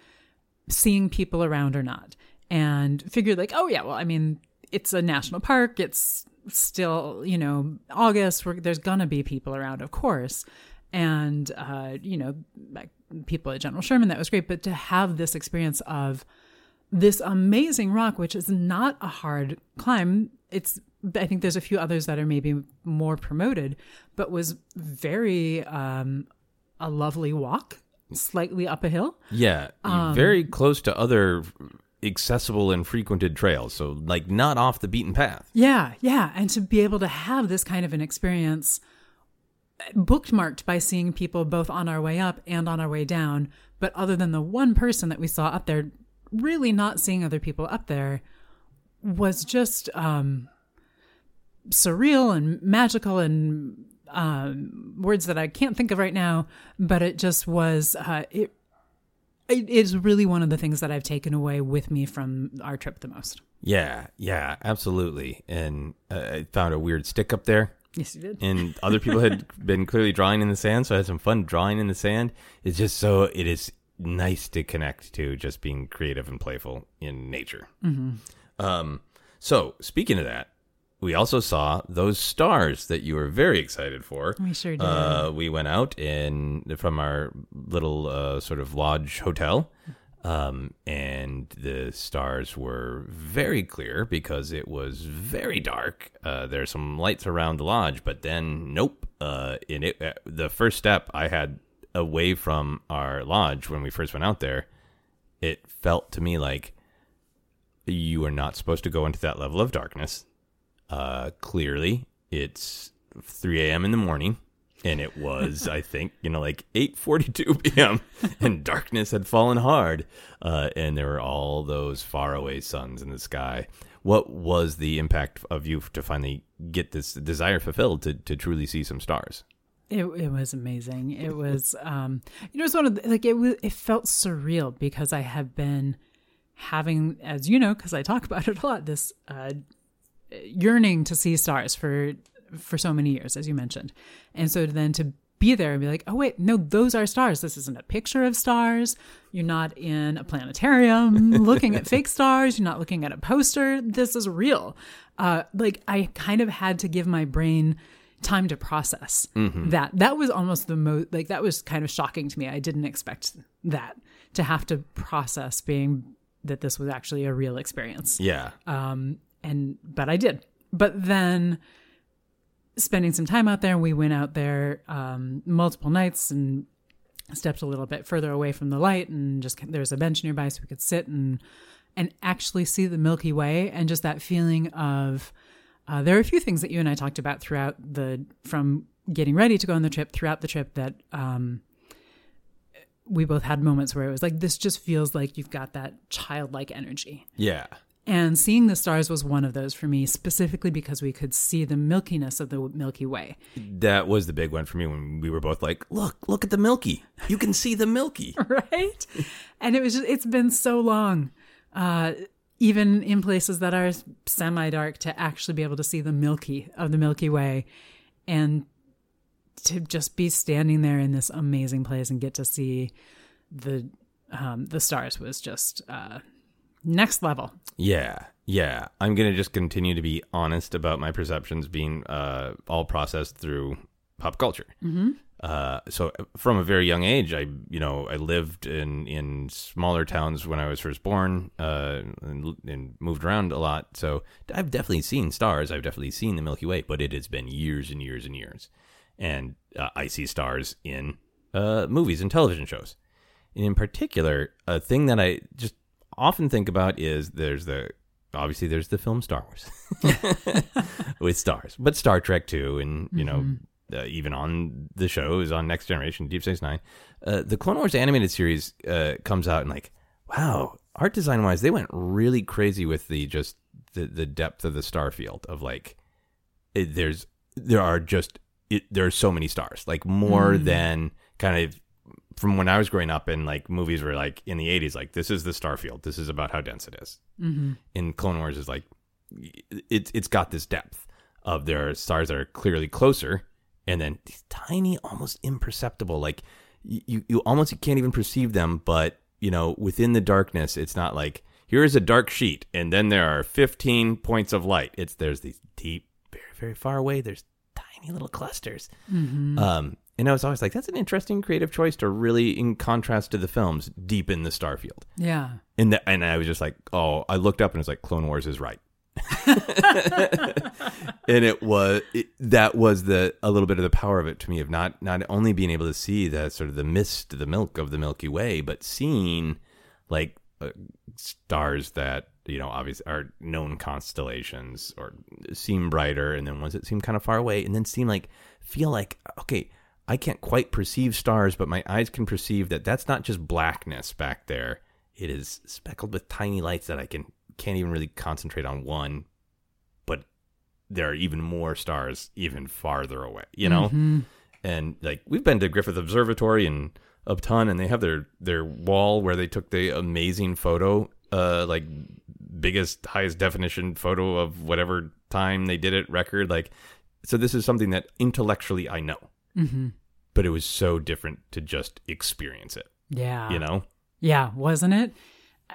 seeing people around or not. And figured, like, oh, yeah, well, I mean, it's a national park. It's still, you know, August. There's going to be people around, of course. And, uh, you know, like people at General Sherman, that was great. But to have this experience of, this amazing rock, which is not a hard climb. It's I think there's a few others that are maybe more promoted, but was very um, a lovely walk, slightly up a hill. yeah, very close to other accessible and frequented trails. So like not off the beaten path. Yeah, yeah, and to be able to have this kind of an experience bookmarked by seeing people both on our way up and on our way down, but other than the one person that we saw up there, really not seeing other people up there was just um, surreal and magical and um, words that I can't think of right now, but it just was uh, it. It is really one of the things that I've taken away with me from our trip the most. Yeah, yeah, absolutely. And uh, I found a weird stick up there. Yes, you did. and other people had been clearly drawing in the sand, so I had some fun drawing in the sand. It's just so it is nice to connect to just being creative and playful in nature. Um, so speaking of that, we also saw those stars that you were very excited for. We sure did. Uh, we went out in from our little uh, sort of lodge hotel. Um, and the stars were very clear because it was very dark. Uh, there's some lights around the lodge, but then nope. Uh, in it, uh, the first step I had away from our lodge when we first went out there, it felt to me like you are not supposed to go into that level of darkness. Uh, clearly, it's 3 a.m. in the morning, and it was, I think, you know, like 8:42 p.m. and darkness had fallen hard, uh, and there were all those faraway suns in the sky. What was the impact of you to finally get this desire fulfilled to to truly see some stars? It it was amazing. It was um you know it's one of the, like it was it felt surreal because I have been having as you know because I talk about it a lot this uh yearning to see stars for for so many years as you mentioned. And so then to be there and be like, "Oh wait, no, those are stars. This isn't a picture of stars. You're not in a planetarium looking at fake stars. You're not looking at a poster. This is real." Uh like I kind of had to give my brain time to process that. That was almost the most like that was kind of shocking to me. I didn't expect that to have to process being that this was actually a real experience. Yeah, Um and but I did. But then spending some time out there, we went out there um multiple nights and stepped a little bit further away from the light and just there was a bench nearby so we could sit and and actually see the Milky Way and just that feeling of uh, there are a few things that you and I talked about throughout the from getting ready to go on the trip throughout the trip that um, we both had moments where it was like this just feels like you've got that childlike energy yeah, And seeing the stars was one of those for me, specifically because we could see the milkiness of the Milky Way. That was the big one for me when we were both like, "Look, look at the Milky. You can see the Milky." right? And it was just, it's been so long, uh, even in places that are semi dark, to actually be able to see the Milky of the Milky Way and to just be standing there in this amazing place and get to see the um, the stars was just uh, next level. Yeah, yeah. I'm gonna just continue to be honest about my perceptions being uh, all processed through pop culture. Mm-hmm. Uh, so from a very young age, I you know I lived in in smaller towns when I was first born, uh, and, and moved around a lot. So I've definitely seen stars. I've definitely seen the Milky Way, but it has been years and years and years. And uh, I see stars in uh, movies and television shows. And in particular, a thing that I just often think about is there's the obviously there's the film Star Wars with stars, but Star Trek too, and you know uh, even on the shows on Next Generation, Deep Space Nine, uh, the Clone Wars animated series uh, comes out and like wow, art design wise, they went really crazy with the just the the depth of the star field of like it, there's there are just it, there are so many stars, like more than kind of from when I was growing up and like movies were like in the 80s, like this is the starfield. This is about how dense it is. Mm-hmm. In Clone Wars is like, it's, it's got this depth of there are stars that are clearly closer and then these tiny, almost imperceptible, like you, you almost can't even perceive them. But you know, within the darkness, it's not like here is a dark sheet and then there are 15 points of light. It's, there's these deep, very, very far away. There's tiny little clusters. Um, and I was always like, that's an interesting creative choice to really, in contrast to the films, deepen the Starfield. Yeah. And the, and I was just like, oh, I looked up and it's like, Clone Wars is right. and it was it, that was the a little bit of the power of it to me of not not only being able to see the sort of the mist, the milk of the Milky Way, but seeing like uh, stars that you know obviously are known constellations or seem brighter, and then ones that seem kind of far away, and then seem like feel like okay. I can't quite perceive stars, but my eyes can perceive that that's not just blackness back there. It is speckled with tiny lights that I can can't even really concentrate on one, but there are even more stars even farther away. You know, and like we've been to Griffith Observatory and Upton, and they have their their wall where they took the amazing photo, uh, like biggest highest definition photo of whatever time they did it record. Like, so this is something that intellectually I know, Mm-hmm. but it was so different to just experience it. Yeah. You know, Yeah, wasn't it?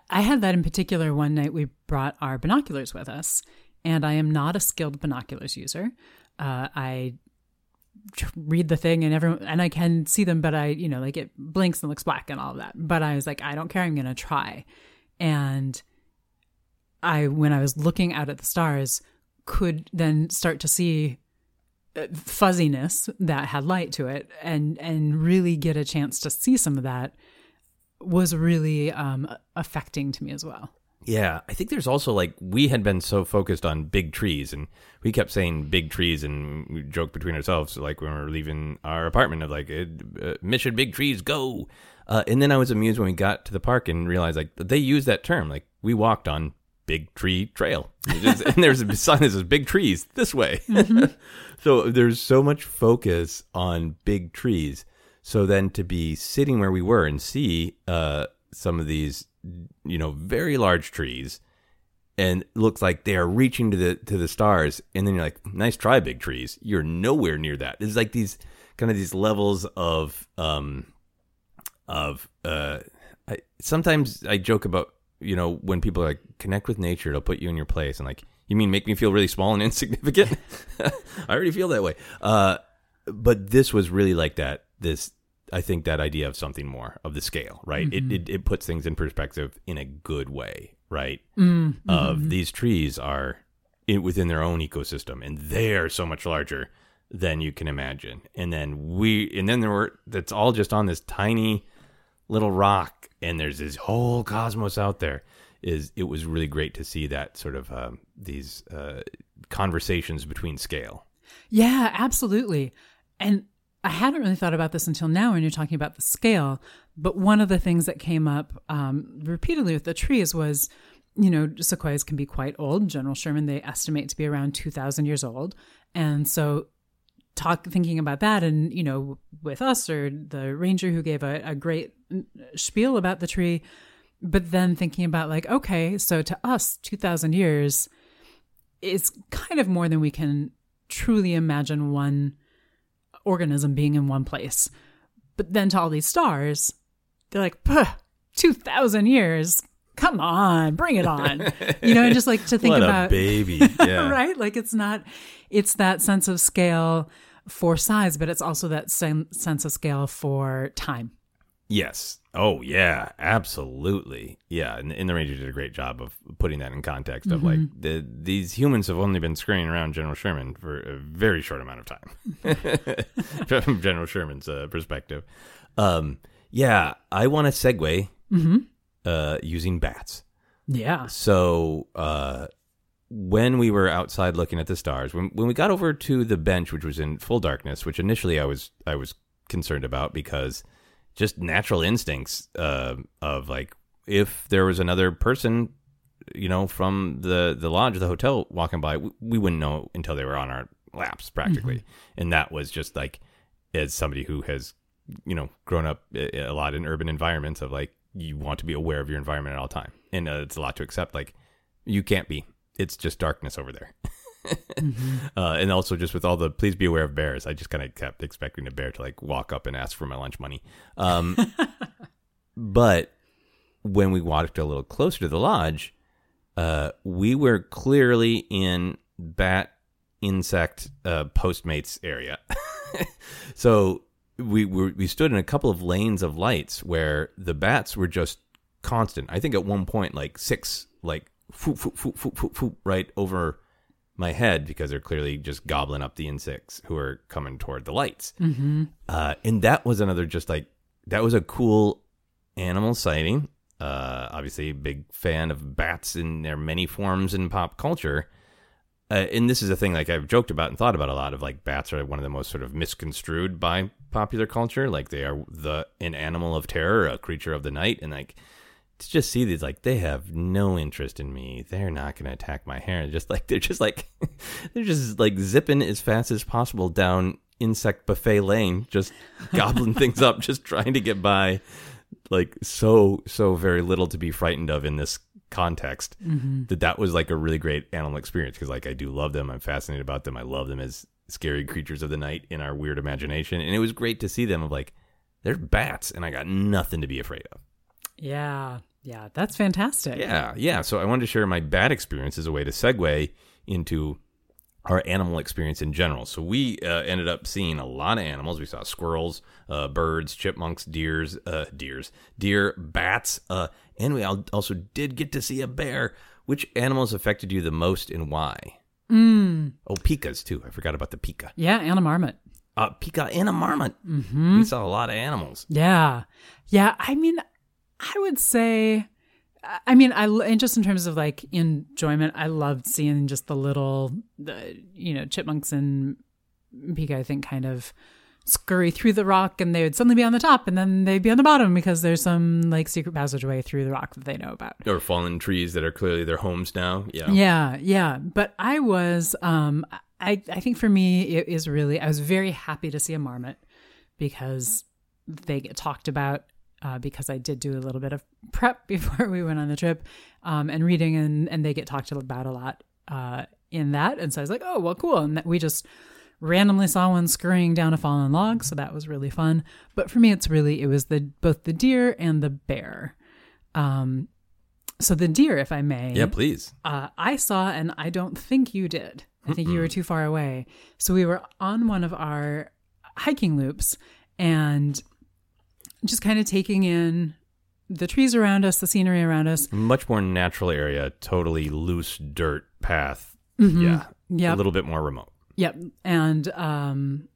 I had that in particular one night. We brought our binoculars with us, and I am not a skilled binoculars user. Uh, I read the thing and everyone and I can see them, but I, you know, like it blinks and looks black and all of that. But I was like, I don't care. I'm going to try. And I, when I was looking out at the stars, could then start to see fuzziness that had light to it, and and really get a chance to see some of that was really um, affecting to me as well. Yeah, I think there's also like we had been so focused on big trees, and we kept saying big trees, and we joked between ourselves like when we were leaving our apartment of like uh, mission big trees go, uh, and then I was amused when we got to the park and realized like they use that term. Like we walked on big tree trail, It's- and there's a sign that says big trees this way. so there's so much focus on big trees. So then to be sitting where we were and see uh, some of these, you know, very large trees, and looks like they are reaching to the to the stars, and then you're like, nice try, big trees. You're nowhere near that. It's like these kind of these levels of um of uh. I, sometimes I joke about you know when people are like connect with nature, it'll put you in your place, and like you mean make me feel really small and insignificant. I already feel that way. Uh, but this was really like that. This, I think, that idea of something more of the scale, right? It, mm-hmm. it it puts things in perspective in a good way, right? Mm-hmm. Of mm-hmm. these trees are in, within their own ecosystem, and they're so much larger than you can imagine. And then we, and then there were that's all just on this tiny little rock, and there's this whole cosmos out there. Is it was really great to see that sort of um, these uh, conversations between scale. Yeah, absolutely. And I hadn't really thought about this until now when you're talking about the scale. But one of the things that came up um, repeatedly with the trees was you know, sequoias can be quite old. General Sherman, they estimate to be around 2,000 years old. And so, talk thinking about that, and, you know, with us or the ranger who gave a, a great spiel about the tree, but then thinking about, like, okay, so to us, 2,000 years is kind of more than we can truly imagine one organism being in one place. But then to all these stars, they're like, 2,000 years come on, bring it on. You know, and just like to think what about baby. Yeah. right? Like it's not it's that sense of scale for size, but it's also that same sense of scale for time. Yes. Oh yeah, absolutely. Yeah, and, and the Ranger did a great job of putting that in context of like the, these humans have only been scurrying around General Sherman for a very short amount of time, from General Sherman's uh, perspective. Um, yeah, I want to segue uh, using bats. Yeah. So uh, when we were outside looking at the stars, when when we got over to the bench, which was in full darkness, which initially I was I was concerned about because just natural instincts uh, of like if there was another person, you know, from the the lodge, the hotel walking by, we, we wouldn't know until they were on our laps practically, and that was just like as somebody who has you know grown up a a lot in urban environments of like you want to be aware of your environment at all time. And uh, it's a lot to accept like you can't be. It's just darkness over there. Uh, and also just with all the please be aware of bears. I just kind of kept expecting a bear to like walk up and ask for my lunch money. Um, but when we walked a little closer to the lodge uh, we were clearly in bat insect uh, postmates area. So we were we stood in a couple of lanes of lights where the bats were just constant. I think at one point like six like foop, foop, foop, foop, foop, foop, right over my head because they're clearly just gobbling up the insects who are coming toward the lights. Mm-hmm. Uh, and that was another just like that was a cool animal sighting. Uh, obviously, a big fan of bats in their many forms in pop culture. Uh, and this is a thing like I've joked about and thought about a lot of like bats are one of the most sort of misconstrued by popular culture. Like they are the an animal of terror, a creature of the night, and like to just see these like they have no interest in me. They're not going to attack my hair. Just like they're just like they're just like zipping as fast as possible down insect buffet lane, just gobbling things up, just trying to get by. Like so so very little to be frightened of in this context mm-hmm. that that was like a really great animal experience because like I do love them. I'm fascinated about them. I love them as scary creatures of the night in our weird imagination, and it was great to see them of like they're bats, and I got nothing to be afraid of. Yeah. Yeah. That's fantastic. Yeah, yeah. So I wanted to share my bad experience as a way to segue into our animal experience in general. So we uh, ended up seeing a lot of animals. We saw squirrels, uh, birds, chipmunks, deers, uh, deers, deer, bats, uh, and we also did get to see a bear. Which animals affected you the most and why? Mm. Oh, pikas too. I forgot about the pika. Yeah. And a marmot. Uh, pika and a marmot. Mm-hmm. We saw a lot of animals. Yeah. Yeah. I mean, I would say, I mean, I, and just in terms of like enjoyment, I loved seeing just the little, the, you know, chipmunks and Pika, I think, kind of scurry through the rock and they would suddenly be on the top and then they'd be on the bottom because there's some like secret passageway through the rock that they know about. Or fallen trees that are clearly their homes now. Yeah. Yeah, yeah. But I was, um, I, I think for me, it is really, I was very happy to see a marmot because they get talked about. Uh, because I did do a little bit of prep before we went on the trip um, and reading, and, and they get talked about a lot uh, in that. And so I was like, oh, well, cool. And that we just randomly saw one scurrying down a fallen log. So that was really fun. But for me, it's really, it was the both the deer and the bear. Um, so the deer, if I may. Yeah, please. Uh, I saw, and I don't think you did. I think you were too far away. So we were on one of our hiking loops and just kind of taking in the trees around us, the scenery around us. Much more natural area, totally loose dirt path. Yeah. Yep. A little bit more remote. Yep. And um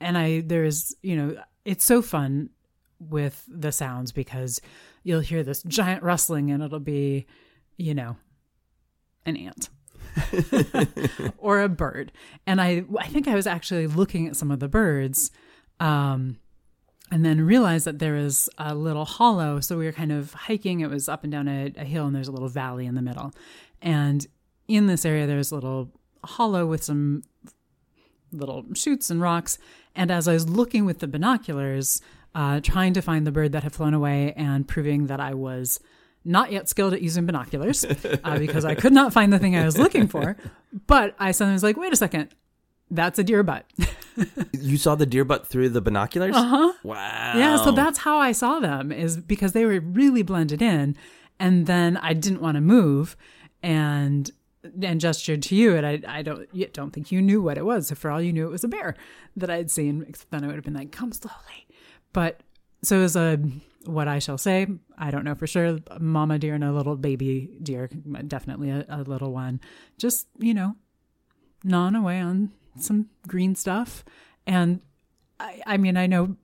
and I there's, you know, it's so fun with the sounds because you'll hear this giant rustling and it'll be, you know, an ant. or a bird. And I I think I was actually looking at some of the birds um and then realized that there was a little hollow. So we were kind of hiking. It was up and down a, a hill, and there's a little valley in the middle. And in this area, there's a little hollow with some little shoots and rocks. And as I was looking with the binoculars, uh, trying to find the bird that had flown away and proving that I was not yet skilled at using binoculars uh, because I could not find the thing I was looking for. But I suddenly was like, wait a second, that's a deer butt. You saw the deer butt through the binoculars? Uh huh. Wow. Yeah, so that's how I saw them is because they were really blended in, and then I didn't want to move, and and gestured to you, and I I don't don't think you knew what it was. So for all you knew, it was a bear that I'd seen. Except then I would have been like, "Come slowly," but so it was a what I shall say. I don't know for sure. Mama deer and a little baby deer, definitely a, a little one. Just you know, gnawing away on some green stuff, and I, I mean, I know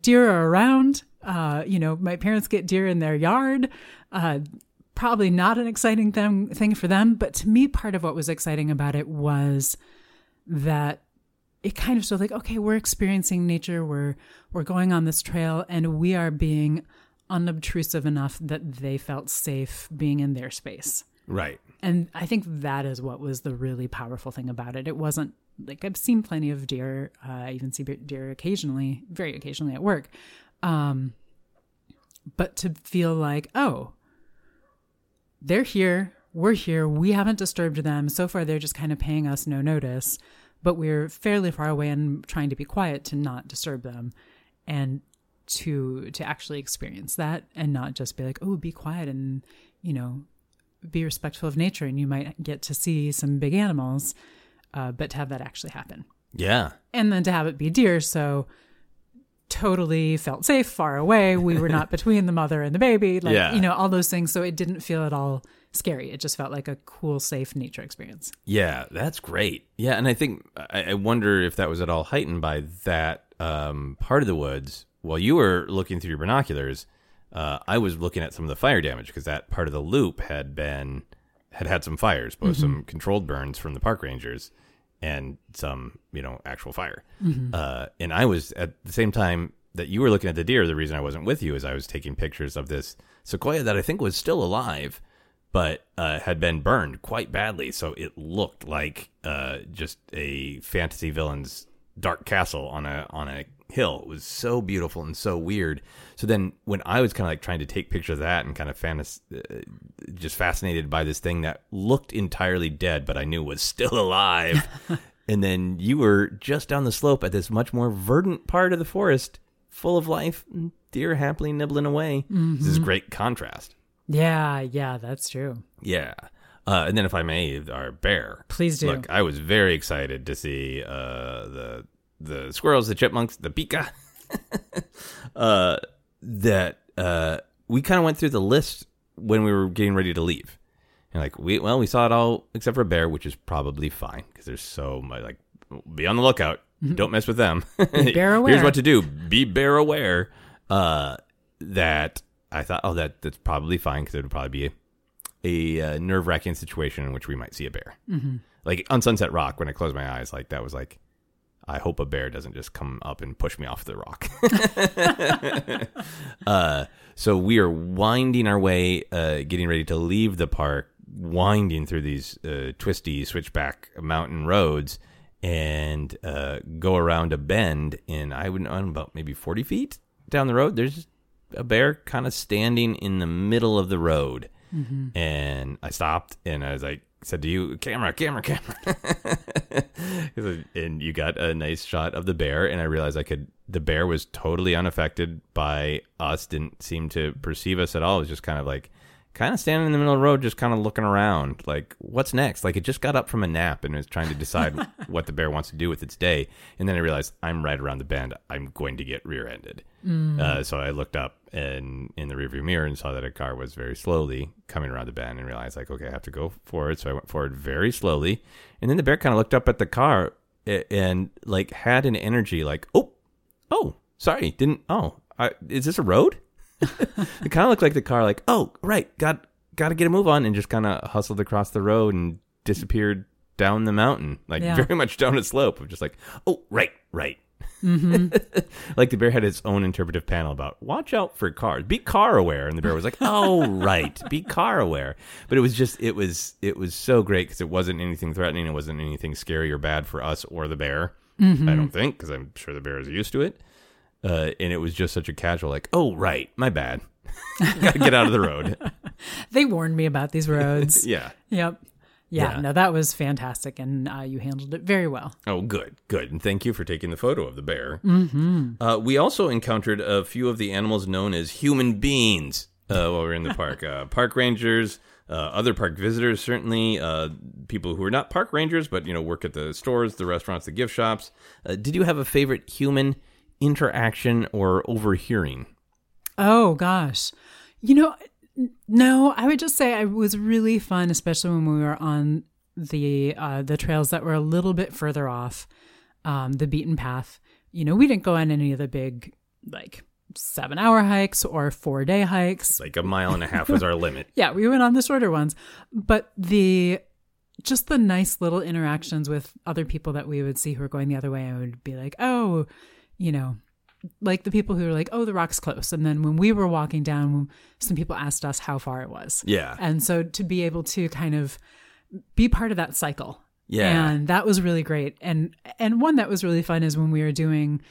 deer are around. Uh, you know, my parents get deer in their yard. Uh, probably not an exciting thing, thing for them, but to me, part of what was exciting about it was that it kind of showed like, okay, we're experiencing nature. We're we're going on this trail, and we are being unobtrusive enough that they felt safe being in their space. Right. And I think that is what was the really powerful thing about it. It wasn't like I've seen plenty of deer. Uh, I even see deer occasionally, very occasionally at work. Um, but to feel like, oh, they're here, we're here, we haven't disturbed them. So far, they're just kind of paying us no notice, but we're fairly far away and trying to be quiet to not disturb them. And to to actually experience that and not just be like, oh, be quiet and you know be respectful of nature and you might get to see some big animals, uh, but to have that actually happen. Yeah. And then to have it be deer, so totally felt safe far away. We were not between the mother and the baby, like, Yeah. you know, all those things. So it didn't feel at all scary. It just felt like a cool, safe nature experience. Yeah, that's great. Yeah, and I think I, I wonder if that was at all heightened by that um, part of the woods. While you were looking through your binoculars, uh, I was looking at some of the fire damage because that part of the loop had been had had some fires, both some controlled burns from the park rangers and some you know actual fire. Uh, and I was at the same time that you were looking at the deer. The reason I wasn't with you is I was taking pictures of this sequoia that I think was still alive but uh, had been burned quite badly. So it looked like uh, just a fantasy villain's dark castle on a on a hill. It was so beautiful and so weird. So then when I was kind of like trying to take pictures of that and kind of fantas- uh, just fascinated by this thing that looked entirely dead, but I knew was still alive. and then you were just down the slope at this much more verdant part of the forest, full of life, and deer happily nibbling away. This is great contrast. Yeah, yeah, that's true. Yeah. Uh, and then, if I may, our bear. Please do. Look, I was very excited to see uh, the the squirrels, the chipmunks, the pika. uh, that uh, we kind of went through the list when we were getting ready to leave. And like we, well, we saw it all except for a bear, which is probably fine because there's so much. Like, be on the lookout. Don't mess with them. Mm-hmm. bear aware. Here's what to do. Be bear aware. Uh, that I thought, oh, that that's probably fine because it would probably be a uh, nerve wracking situation in which we might see a bear. Mm-hmm. Like on Sunset Rock, when I closed my eyes, like that was like, I hope a bear doesn't just come up and push me off the rock. uh, so we are winding our way, uh, getting ready to leave the park, winding through these uh, twisty switchback mountain roads. And uh, go around a bend, and I would know about maybe forty feet down the road. There's a bear kind of standing in the middle of the road Mm-hmm. and I stopped and I was like said to you camera camera camera. And you got a nice shot of the bear and I realized I could the bear was totally unaffected by us didn't seem to perceive us at all. It was just kind of like kind of standing in the middle of the road just kind of looking around like what's next like it just got up from a nap and was trying to decide what the bear wants to do with its day and then I realized I'm right around the bend I'm going to get rear-ended uh, so I looked up and in the rearview mirror and saw that a car was very slowly coming around the bend and realized like, okay, I have to go forward. So I went forward very slowly, and then the bear kind of looked up at the car and like had an energy like, oh, oh, sorry, didn't. Oh, I, is this a road? it kind of looked like the car like, oh, right, got got to get a move on, and just kind of hustled across the road and disappeared down the mountain, like Yeah. very much down a slope of just like, oh, right, right. Mm-hmm. like the bear had its own interpretive panel about watch out for cars, be car aware, and the bear was like, "Oh, right, be car aware." But it was just it was it was so great because it wasn't anything threatening, it wasn't anything scary or bad for us or the bear. I mm-hmm. don't think because I'm sure the bear is used to it, uh, and it was just such a casual like, "Oh, right, my bad, gotta get out of the road." They warned me about these roads. yeah. Yep. Yeah, Yeah. no, that was fantastic, and uh, you handled it very well. Oh, good, good. And thank you for taking the photo of the bear. Mm-hmm. Uh, we also encountered a few of the animals known as human beings uh, while we were in the park. Uh, park rangers, uh, other park visitors, certainly, uh, people who are not park rangers, but, you know, work at the stores, the restaurants, the gift shops. Uh, did you have a favorite human interaction or overhearing? Oh gosh, you know, no, I would just say it was really fun, especially when we were on the uh, the trails that were a little bit further off um, the beaten path. You know, we didn't go on any of the big like seven hour hikes or four day hikes. Like a mile and a half was our limit. Yeah, we went on the shorter ones, but the just the nice little interactions with other people that we would see who were going the other way, I would be like, oh, you know, like the people who were like, oh, the rock's close. And then when we were walking down, some people asked us how far it was. Yeah. And so to be able to kind of be part of that cycle. Yeah. And that was really great. And and one that was really fun is when we were doing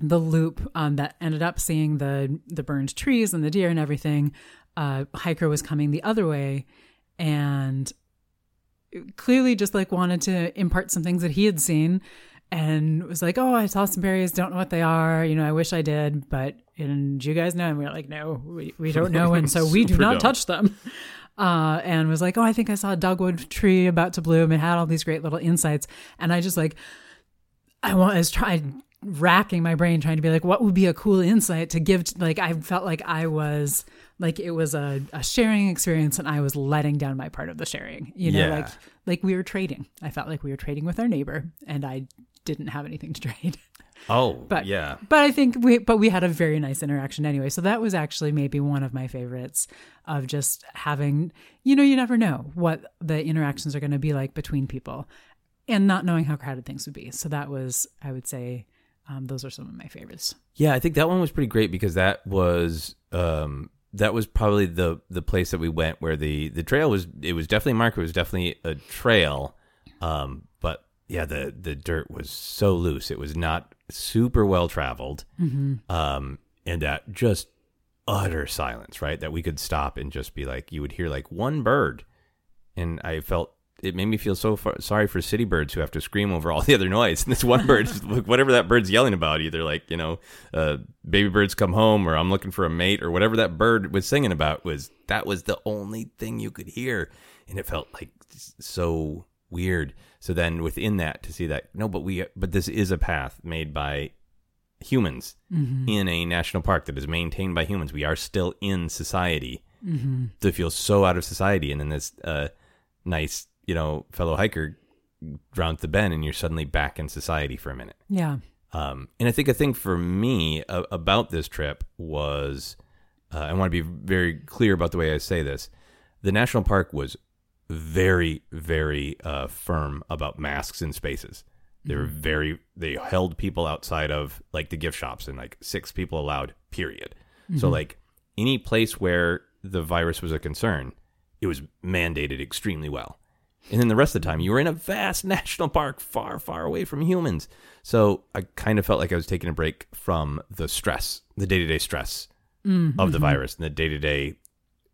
the loop um, that ended up seeing the the burned trees and the deer and everything. Uh, hiker was coming the other way, and clearly just like wanted to impart some things that he had seen, and was like, "Oh, I saw some berries. Don't know what they are. You know, I wish I did, but and do you guys know?" And we were like, "No, we, we don't know, and so we do not don't. touch them." Uh, and was like, "Oh, I think I saw a dogwood tree about to bloom," and had all these great little insights. And I just like I was trying racking my brain trying to be like, what would be a cool insight to give? To, like, I felt like I was like it was a, a sharing experience, and I was letting down my part of the sharing. You know, Yeah. like like we were trading. I felt like we were trading with our neighbor, and I didn't have anything to trade. Oh, But yeah. but I think we but we had a very nice interaction anyway. So that was actually maybe one of my favorites of just having you know you never know what the interactions are going to be like between people, and not knowing how crowded things would be. So that was I would say um, those are some of my favorites. Yeah, I think that one was pretty great because that was um that was probably the the place that we went where the the trail was it was definitely marked it was definitely a trail. Um but yeah the the dirt was so loose. It was not super well traveled. Um and that just utter silence right? That we could stop and just be like you would hear like one bird. And I felt it made me feel so far, sorry for city birds who have to scream over all the other noise. And this one bird, whatever that bird's yelling about, either like you know, uh, baby birds come home, or I'm looking for a mate, or whatever that bird was singing about was that was the only thing you could hear, and it felt like so weird. So then within that, to see that no, but we but this is a path made by humans in a national park that is maintained by humans. We are still in society. To feel so out of society, and then this uh, nice, you know, fellow hiker round the bend, and you're suddenly back in society for a minute. Yeah. Um, and I think a thing for me uh, about this trip was, uh, I want to be very clear about the way I say this. The national park was very, very uh, firm about masks and spaces. They were very, they held people outside of like the gift shops and like six people allowed, period. So, like any place where the virus was a concern, it was mandated extremely well. And then the rest of the time, you were in a vast national park far, far away from humans. So I kind of felt like I was taking a break from the stress, the day to day stress of the virus and the day to day,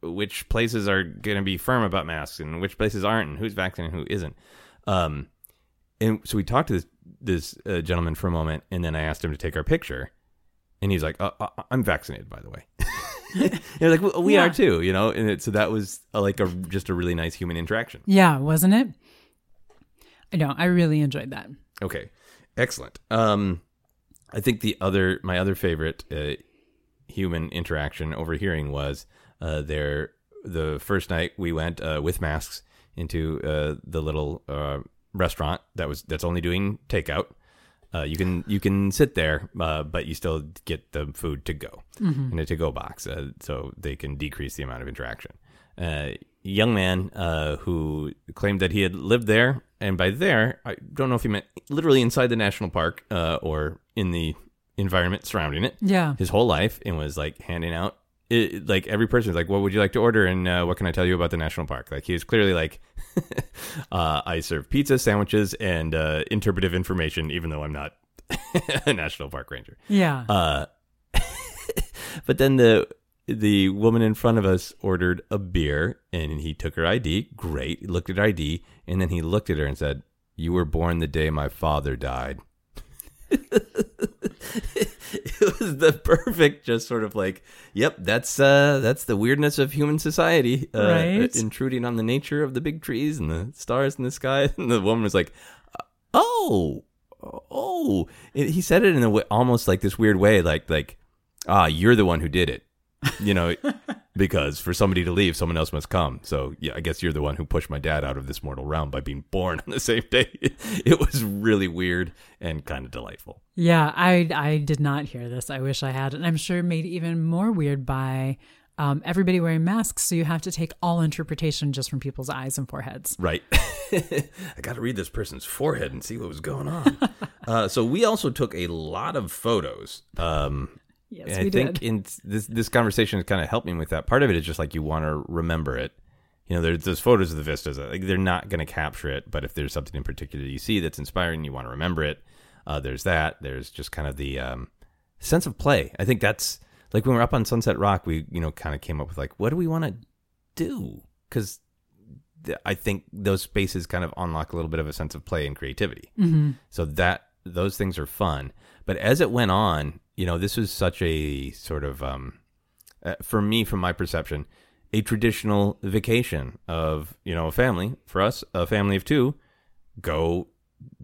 which places are going to be firm about masks and which places aren't and who's vaccinated and who isn't. Um, and so we talked to this, this uh, gentleman for a moment and then I asked him to take our picture. And he's like, uh, uh, I'm vaccinated, by the way. you're like, well, we Yeah. are too, you know? And it, so that was uh like a, just a really nice human interaction. Yeah, wasn't it? I know. I really enjoyed that. Okay, excellent. Um, I think the other, my other favorite uh, human interaction overhearing was uh, there. The first night we went uh, with masks into uh, the little uh, restaurant that was that's only doing takeout. Uh, you can you can sit there, uh, but you still get the food to go in a to go box, uh, so they can decrease the amount of interaction. Uh, young man uh, who claimed that he had lived there, and by there, I don't know if he meant literally inside the national park uh, or in the environment surrounding it Yeah. his whole life and was like handing out it, like every person was like what would you like to order? And uh, what can i tell you about the national park? Like he was clearly like uh, i serve pizza sandwiches and uh, interpretive information even though i'm not a national park ranger. Yeah. uh, but then the the woman in front of us ordered a beer and he took her id great. He looked at her id and then he looked at her and said you were born the day my father died it was the perfect just sort of like yep that's uh that's the weirdness of human society uh, Right. intruding on the nature of the big trees and the stars in the sky. And the woman was like oh oh. And he said it in a way almost like this weird way like like ah you're the one who did it you know because for somebody to leave someone else must come so yeah i guess you're the one who pushed my dad out of this mortal realm by being born on the same day it was really weird and kind of delightful Yeah, I I did not hear this. I wish I had, and I'm sure made even more weird by um, everybody wearing masks. So you have to take all interpretation just from people's eyes and foreheads. Right. I got to read this person's forehead and see what was going on. uh, so we also took a lot of photos. Um, Yes, and I think did. in this this conversation has kind of helped me with that. Part of it is just like you want to remember it. You know, there's those photos of the vistas. Like they're not going to capture it, but if there's something in particular you see that's inspiring, you want to remember it. Uh, there's that. There's just kind of the um, sense of play. I think that's like when we we're up on Sunset Rock. We you know kind of came up with like, what do we want to do? Because I think those spaces kind of unlock a little bit of a sense of play and creativity. Mm-hmm. So that those things are fun. But as it went on, you know, this was such a sort of um, uh, for me, from my perception, a traditional vacation of you know a family for us, a family of two, go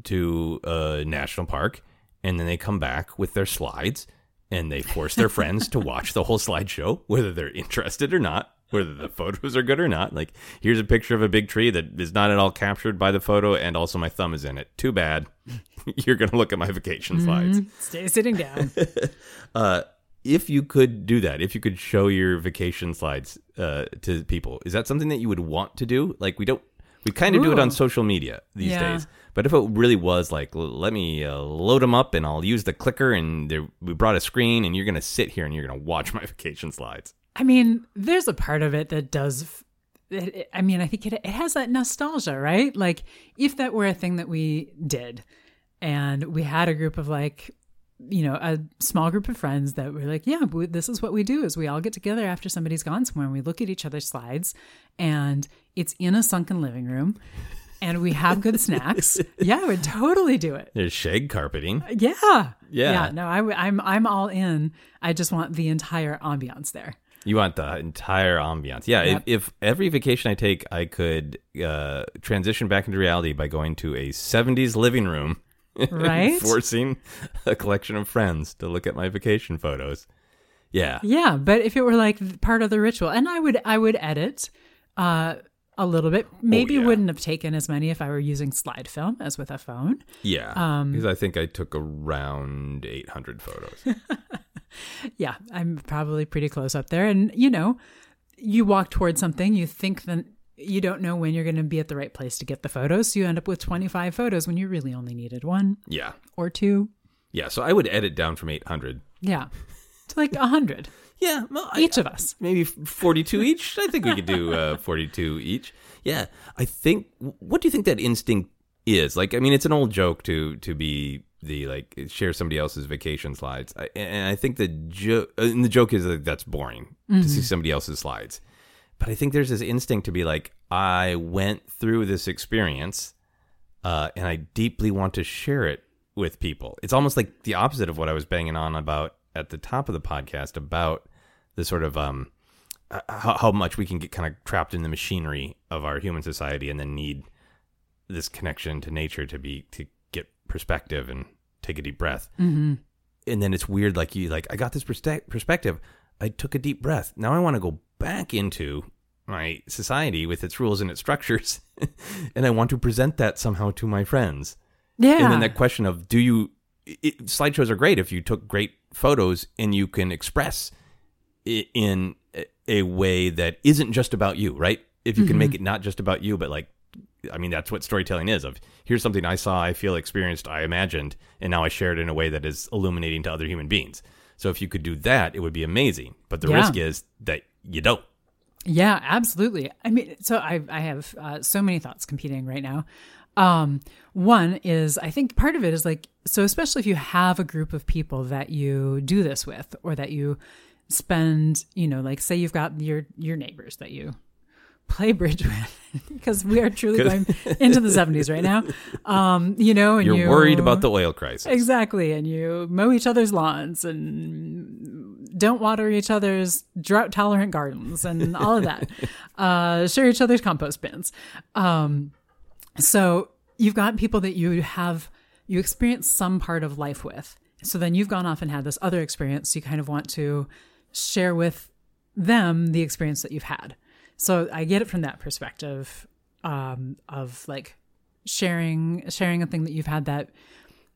to a national park, and then they come back with their slides, and they force their friends to watch the whole slideshow, whether they're interested or not. Whether the photos are good or not. Like, here's a picture of a big tree that is not at all captured by the photo, and also my thumb is in it. Too bad. You're going to look at my vacation slides. Stay sitting down. Uh, if you could do that, if you could show your vacation slides uh, to people, is that something that you would want to do? Like we don't, we kind of do it on social media these Yeah. days. But if it really was like, l- let me uh, load them up and I'll use the clicker and there, we brought a screen and you're going to sit here and you're going to watch my vacation slides. I mean, there's a part of it that does. F- It, it- I mean, I think it, it has that nostalgia, right? Like, if that were a thing that we did, and we had a group of like, you know, a small group of friends that were like, yeah, this is what we do: is we all get together after somebody's gone somewhere, and we look at each other's slides, and it's in a sunken living room, and we have good snacks. Yeah, I would totally do it. There's shag carpeting. Yeah, Yeah. No, I, w- I'm I'm all in. I just want the entire ambiance there. You want the entire ambiance. Yeah, Yep. if, if every vacation I take, I could uh, transition back into reality by going to a 70s living room. Right? Forcing a collection of friends to look at my vacation photos. Yeah. Yeah, but if it were like part of the ritual, and I would I would edit uh, a little bit. Maybe yeah. wouldn't have taken as many if I were using slide film as with a phone. Yeah. Um, because I think I took around 800 photos. Yeah, I'm probably pretty close up there. And you know, you walk towards something, you think that you don't know when you're going to be at the right place to get the photos, so you end up with 25 photos when you really only needed one yeah. or two. Yeah. So I would edit down from 800. Yeah, to like a hundred Yeah. Well, I- each of us. maybe 42 each. I think we could do uh, 42 each. Yeah. I think, what do you think that instinct is? Like, I mean, it's an old joke to, to be the, like, share somebody else's vacation slides. I, and I think the joke, and the joke is that that's boring to see somebody else's slides. But I think there's this instinct to be like, I went through this experience uh, and I deeply want to share it with people. It's almost like the opposite of what I was banging on about at the top of the podcast about the sort of um, how, how much we can get kind of trapped in the machinery of our human society and then need this connection to nature to be to get perspective and take a deep breath. Mm-hmm. And then it's weird, like you like I got this perspe- perspective. I took a deep breath. Now I want to go back into my society with its rules and its structures, and I want to present that somehow to my friends. Yeah, And then that question of do you it, slideshows are great if you took great photos and you can express in a- way that isn't just about you, right? If you can make it not just about you, but like I mean, that's what storytelling is. Of here's something I saw, I feel, experienced, I imagined, and now I share it in a way that is illuminating to other human beings. So if you could do that, it would be amazing. But the Yeah. risk is that you don't. Yeah, absolutely. I mean, so I I have uh, so many thoughts competing right now. Um, one is I think part of it is like so, especially if you have a group of people that you do this with, or that you spend, you know, like say you've got your your neighbors that you play bridge with, because we are truly going into the seventies right now. Um, you know, and You're you, worried about the oil crisis. Exactly. And you mow each other's lawns and don't water each other's drought tolerant gardens and all of that. uh, share each other's compost bins. Um, so you've got people that you have, you experience some part of life with. So then you've gone off and had this other experience. You kind of want to share with them the experience that you've had. So I get it from that perspective um, of like sharing sharing a thing that you've had that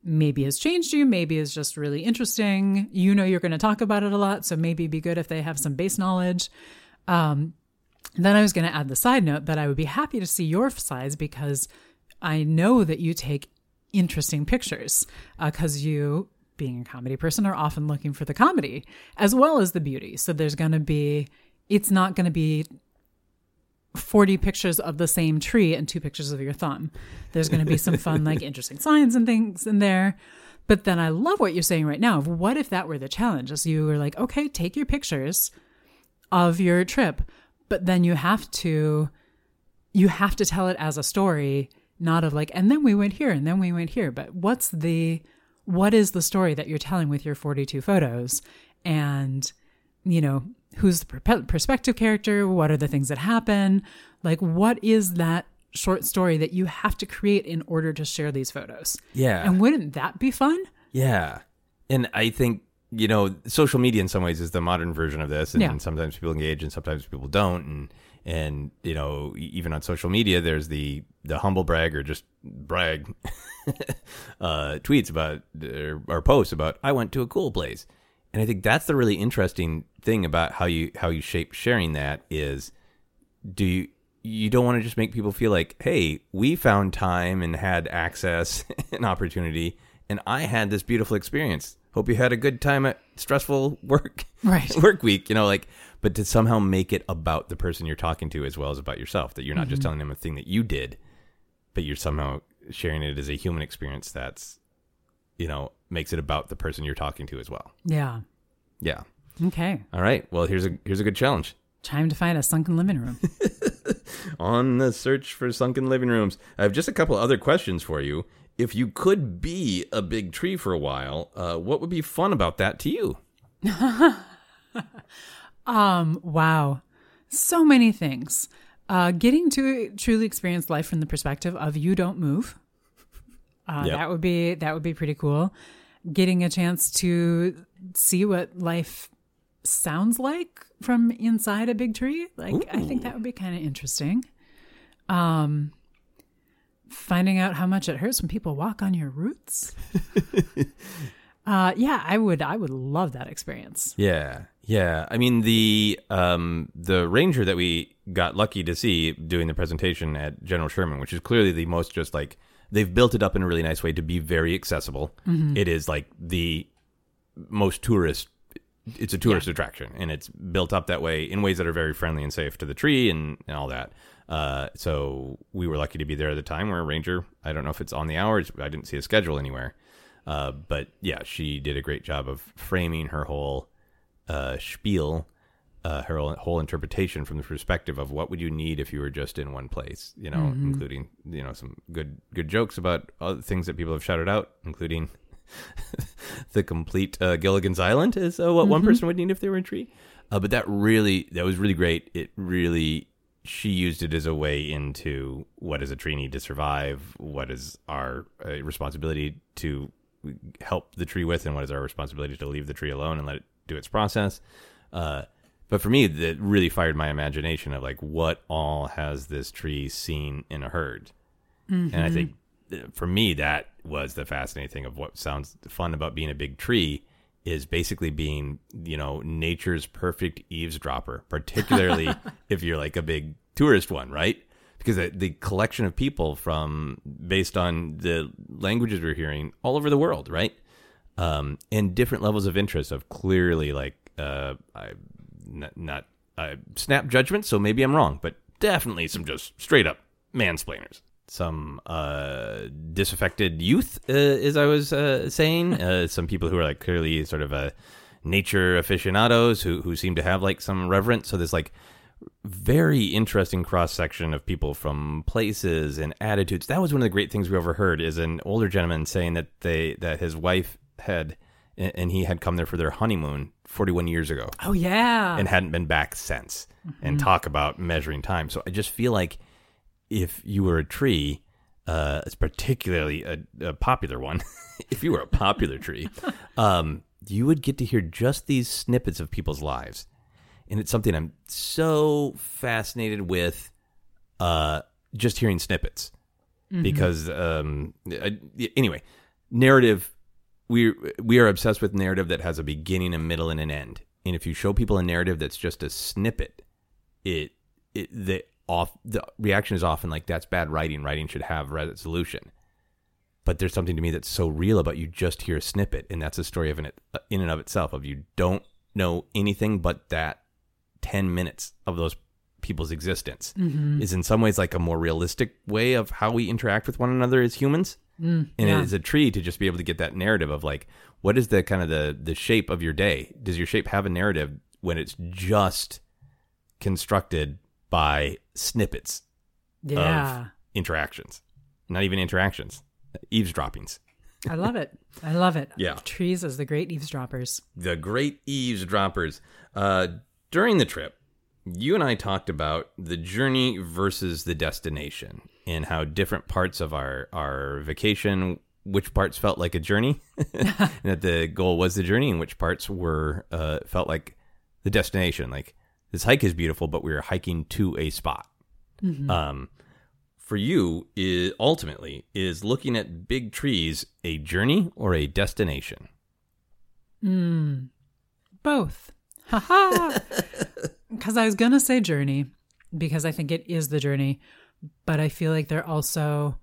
maybe has changed you, maybe is just really interesting. You know you're going to talk about it a lot, so maybe be good if they have some base knowledge. Um, then I was going to add the side note that I would be happy to see your sides because I know that you take interesting pictures because you, being a comedy person, are often looking for the comedy as well as the beauty. So there's going to be, it's not going to be 40 pictures of the same tree and two pictures of your thumb. There's going to be some fun, like interesting signs and things in there. But then I love what you're saying right now. Of what if that were the challenge? As you were like, okay, take your pictures of your trip, but then you have to, you have to tell it as a story, not of like, and then we went here and then we went here. But what's the, what is the story that you're telling with your 42 photos? And, you know, who's the per- perspective character? What are the things that happen? Like, what is that short story that you have to create in order to share these photos? Yeah. And wouldn't that be fun? Yeah. And I think, you know, social media in some ways is the modern version of this. And, Yeah. sometimes people engage and sometimes people don't. And, and, you know, even on social media, there's the, the humble brag or just brag uh, tweets about or, or posts about, I went to a cool place. And I think that's the really interesting thing about how you, how you shape sharing that is do you, you don't want to just make people feel like, hey, we found time and had access and opportunity, and I had this beautiful experience. Hope you had a good time at stressful work Right. work week. You know, like, but to somehow make it about the person you're talking to as well as about yourself. That you're not just telling them a thing that you did, but you're somehow sharing it as a human experience. That's, you know, makes it about the person you're talking to as well. Yeah. Yeah. Okay. All right. Well, here's a here's a good challenge. Time to find a sunken living room. on the search for sunken living rooms. I have just a couple other questions for you. If you could be a big tree for a while, uh, what would be fun about that to you? Um, wow. So many things. Uh, getting to truly experience life from the perspective of you don't move. Uh, Yep. That would be that would be pretty cool. Getting a chance to see what life sounds like from inside a big tree, like I think that would be kind of interesting. Um, finding out how much it hurts when people walk on your roots. uh, yeah, I would. I would love that experience. Yeah, yeah. I mean the um, the ranger that we got lucky to see doing the presentation at General Sherman, which is clearly the most just like they've built it up in a really nice way to be very accessible. It is like the most tourist. It's a tourist attraction, and it's built up that way in ways that are very friendly and safe to the tree and, and all that. Uh, so we were lucky to be there at the time where Ranger. I don't know if it's on the hours. I didn't see a schedule anywhere. Uh, but yeah, she did a great job of framing her whole uh, spiel, uh, her whole, interpretation from the perspective of what would you need if you were just in one place. You know, including you know some good good jokes about other things that people have shouted out, including the complete uh, Gilligan's Island is uh, what one person would need if they were a tree. Uh, but that really that was really great. It really she used it as a way into what does a tree need to survive, what is our uh, responsibility to help the tree with, and what is our responsibility to leave the tree alone and let it do its process. Uh, but for me, that really fired my imagination of like what all has this tree seen in a herd, and I think uh, for me that was the fascinating thing of what sounds fun about being a big tree is basically being you know nature's perfect eavesdropper particularly if you're like a big tourist one right because the, the collection of people from based on the languages we're hearing all over the world, right? Um, and different levels of interest of clearly like uh, I not, not I snap judgment, so maybe I'm wrong, but definitely some just straight up mansplainers. Some uh, disaffected youth, uh, as I was uh, saying. Uh, some people who are like clearly sort of uh, nature aficionados who who seem to have like some reverence. So there's like very interesting cross section of people from places and attitudes. That was one of the great things we overheard is an older gentleman saying that they that his wife had and he had come there for their honeymoon 41 years ago Oh yeah. and hadn't been back since and talk about measuring time. So I just feel like if you were a tree, uh, it's particularly a, a popular one. if you were a popular tree, um, you would get to hear just these snippets of people's lives. And it's something I'm so fascinated with, uh, just hearing snippets because, um, I, anyway, narrative we we are obsessed with narrative that has a beginning, a middle, and an end. And if you show people a narrative that's just a snippet, it it the off the reaction is often like that's bad writing. Writing should have resolution. But there's something to me that's so real about you just hear a snippet, and that's a story of an in and of itself. Of you don't know anything but that ten minutes of those people's existence mm-hmm. is in some ways like a more realistic way of how we interact with one another as humans and yeah. it is a tree to just be able to get that narrative of like what is the kind of the the shape of your day does your shape have a narrative when it's just constructed by snippets yeah. of interactions not even interactions eavesdroppings I love it. I love it. Yeah. Trees as the great eavesdroppers. the great eavesdroppers uh during the trip you and I talked about the journey versus the destination and how different parts of our our vacation which parts felt like a journey and that the goal was the journey and which parts were uh, felt like the destination. Like this hike is beautiful but we were hiking to a spot. Um, for you is ultimately is looking at big trees a journey or a destination? Both. Ha ha. Because I was going to say journey because I think it is the journey, but I feel like they're also.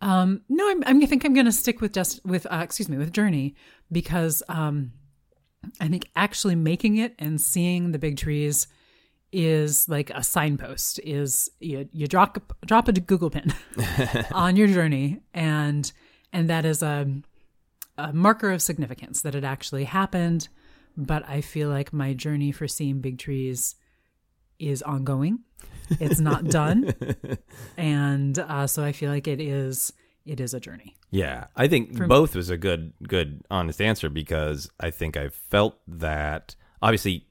Um, no, I'm, I'm, I think I'm going to stick with just with uh, excuse me with journey because um, I think actually making it and seeing the big trees is like a signpost. Is you you drop drop a Google pin on your journey and and that is a a marker of significance that it actually happened. But I feel like my journey for seeing big trees is ongoing. It's not done, and uh, so I feel like it is. It is a journey. Yeah, I think both was a good, good, honest answer because I think I felt that obviously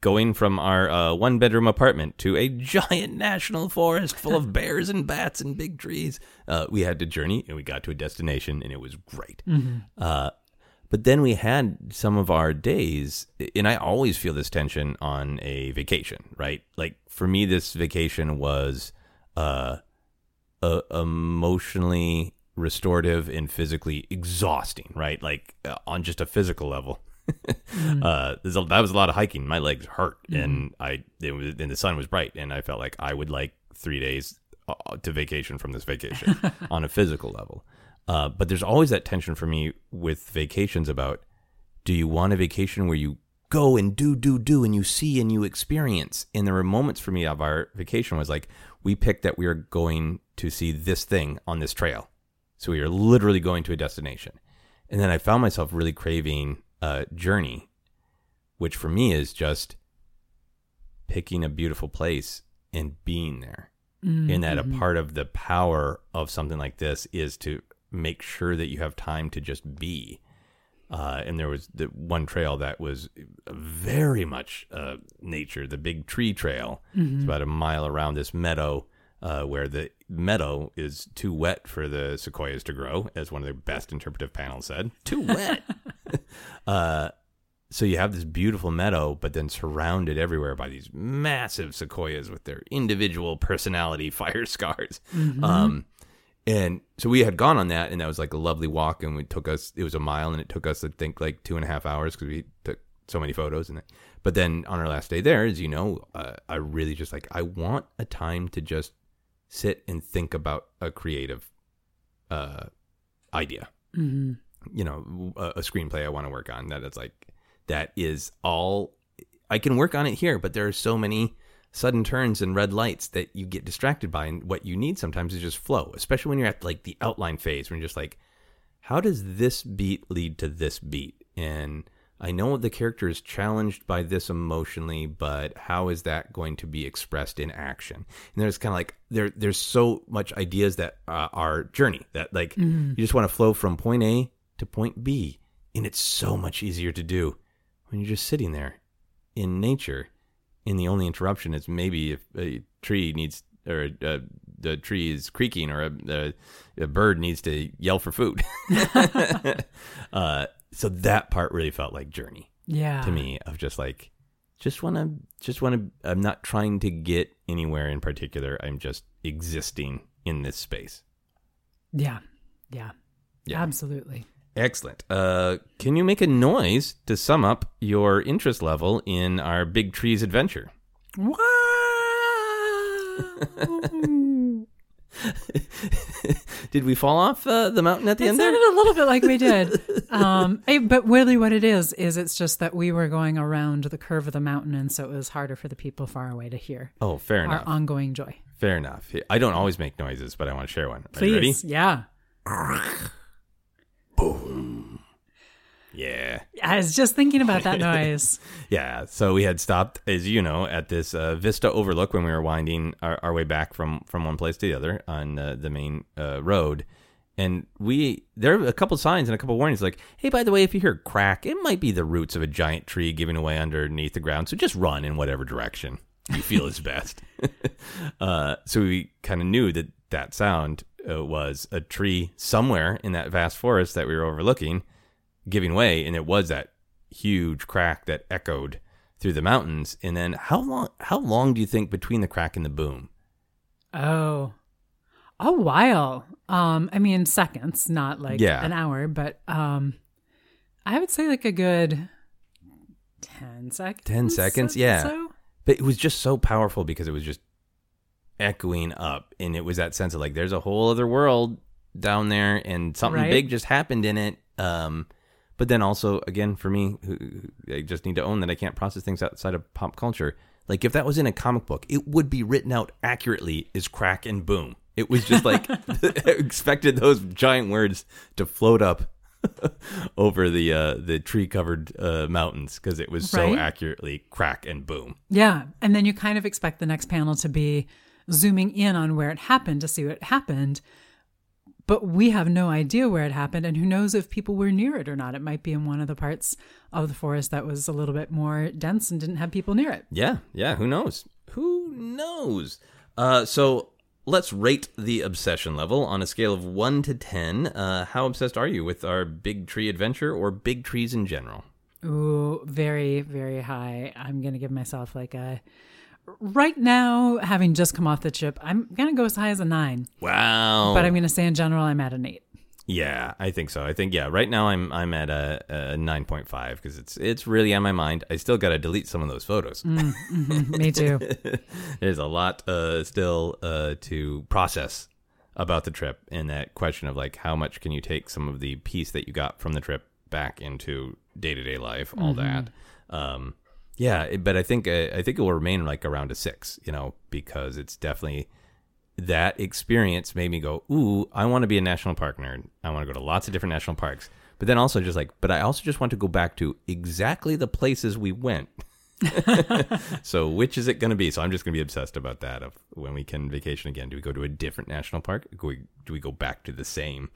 going from our uh, one bedroom apartment to a giant national forest full of bears and bats and big trees, uh, we had to journey and we got to a destination and it was great. Uh, but then we had some of our days, and I always feel this tension on a vacation, right? Like for me, this vacation was uh, uh, emotionally restorative and physically exhausting, right? Like uh, on just a physical level. uh, a, that was a lot of hiking. My legs hurt, and I it was, and the sun was bright, and I felt like I would like three days uh, to vacation from this vacation on a physical level. Uh, but there's always that tension for me with vacations about do you want a vacation where you go and do do do and you see and you experience? And there were moments for me of our vacation was like we picked that we are going to see this thing on this trail. So we are literally going to a destination. And then i found myself really craving a journey which for me is just picking a beautiful place and being there. And that a part of the power of something like this is to make sure that you have time to just be uh, and there was the one trail that was very much uh, nature, the Big Tree Trail. It's about a mile around this meadow uh, where the meadow is too wet for the sequoias to grow, as one of their best interpretive panels said. Too wet. uh, so you have this beautiful meadow, but then surrounded everywhere by these massive sequoias with their individual personality fire scars. Um, and so we had gone on that, and that was like a lovely walk. And we took us, it was a mile, and it took us, I think, like two and a half hours because we took so many photos. And but then on our last day there, as you know, uh, I really just like I want a time to just sit and think about a creative uh, idea. hmm You know, a, a screenplay I want to work on. That it's like that is all I can work on it here, but there are so many sudden turns and red lights that you get distracted by, and what you need sometimes is just flow, especially when you're at like the outline phase when you're just like, how does this beat lead to this beat? And I know the character is challenged by this emotionally, but how is that going to be expressed in action? And there's kind of like there there's so much ideas that uh, are journey that like you just want to flow from point A to point B, and it's so much easier to do when you're just sitting there in nature. And the only interruption is maybe if a tree needs or uh, the tree is creaking or a, a, a bird needs to yell for food. uh, so that part really felt like journey Yeah. to me of just like just want to just want to i'm not trying to get anywhere in particular i'm just existing in this space Yeah. Yeah. Yeah. Absolutely. Excellent uh can you make a noise to sum up your interest level in our big trees adventure Wow. did we fall off uh, the mountain at the It end there sounded a little bit like we did. Um, but really, what it is, is it's just that we were going around the curve of the mountain, and so it was harder for the people far away to hear oh fair enough. our ongoing joy. fair enough i don't always make noises but i want to share one Are you ready Please. Yeah. yeah I was just thinking about that noise. Yeah, so we had stopped, as you know, at this uh, Vista Overlook when we were winding our, our way back from from one place to the other on uh, the main uh, road, and we there are a couple signs and a couple warnings like, hey, by the way, if you hear crack, it might be the roots of a giant tree giving away underneath the ground, so just run in whatever direction you feel is best. uh, so we kind of knew that that sound uh, was a tree somewhere in that vast forest that we were overlooking giving way, and it was that huge crack that echoed through the mountains. And then how long? How long do you think between the crack and the boom? Oh, a while. Um, I mean, seconds, not like Yeah. an hour, but um, I would say like a good ten seconds. 10 seconds? Yeah. So? But it was just so powerful because it was just echoing up, and it was that sense of like there's a whole other world down there, and something Right. big just happened in it. Um, but then also, again, for me, I just need to own that I can't process things outside of pop culture. Like if that was in a comic book, it would be written out accurately as crack and boom. It was just like expected those giant words to float up over the uh, the tree covered uh, mountains because it was so accurately crack and boom. Yeah, and then you kind of expect the next panel to be zooming in on where it happened to see what happened. But we have no idea where it happened, and who knows if people were near it or not. It might be in one of the parts of the forest that was a little bit more dense and didn't have people near it. Yeah, yeah. Who knows? Who knows? Uh, so let's rate the obsession level on a scale of one to ten. Uh, how obsessed are you with our big tree adventure or big trees in general? Ooh, very, very high. I'm going to give myself like a. Right now, having just come off the trip, I'm to go as high as a nine. Wow. But I'm to say in general, I'm at an eight. yeah, I think so. I think yeah. Right now I'm I'm at a, a nine point five because it's it's really on my mind. I still got to delete some of those photos. Me too. There's a lot uh, still uh, to process about the trip and that question of like how much can you take some of the piece that you got from the trip back into day to day life, all that. Um, yeah, but I think uh, I think it will remain like around a six, you know, because it's definitely that experience made me go, ooh, I want to be a national park nerd. I want to go to lots of different national parks. But then also just like, but I also just want to go back to exactly the places we went. so which is it going to be? So I'm just going to be obsessed about that. Of when we can vacation again, do we go to a different national park? Do we, do we go back to the same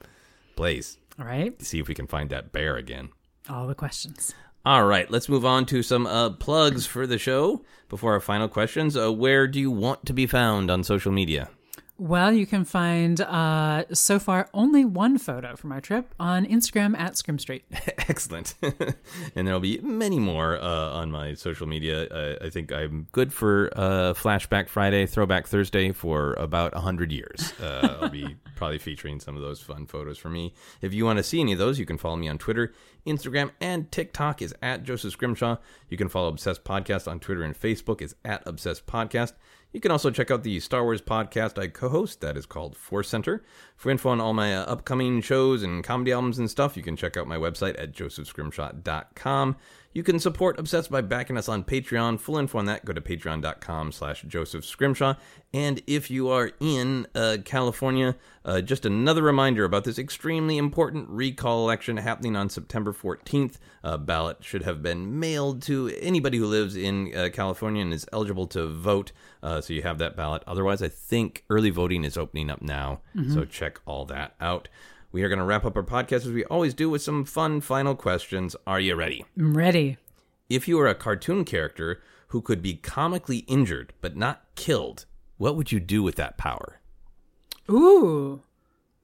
place? All right. See if we can find that bear again. All the questions. All right, let's move on to some uh, plugs for the show before our final questions. Uh, where do you want to be found on social media? Well, you can find uh, so far only one photo from our trip on Instagram at Scrim Street. Excellent. and there'll be many more uh, on my social media. Uh, I think I'm good for uh, Flashback Friday, Throwback Thursday for about 100 years. Uh, I'll be probably featuring some of those fun photos for me. If you want to see any of those, you can follow me on Twitter, Instagram, and TikTok is at Joseph Scrimshaw. You can follow Obsessed Podcast on Twitter and Facebook is at Obsessed Podcast. You can also check out the Star Wars podcast I co host that is called Force Center. For info on all my uh, upcoming shows and comedy albums and stuff, you can check out my website at josephscrimshaw.com. You can support Obsessed by backing us on Patreon. Full info on that, go to patreon.com slash Joseph Scrimshaw. And if you are in uh, California, uh, just another reminder about this extremely important recall election happening on September 14th. A ballot should have been mailed to anybody who lives in uh, California and is eligible to vote. Uh, so you have that ballot. Otherwise, I think early voting is opening up now. So check all that out. We are going to wrap up our podcast as we always do with some fun final questions. Are you ready? I'm ready. If you were a cartoon character who could be comically injured but not killed, what would you do with that power? Ooh.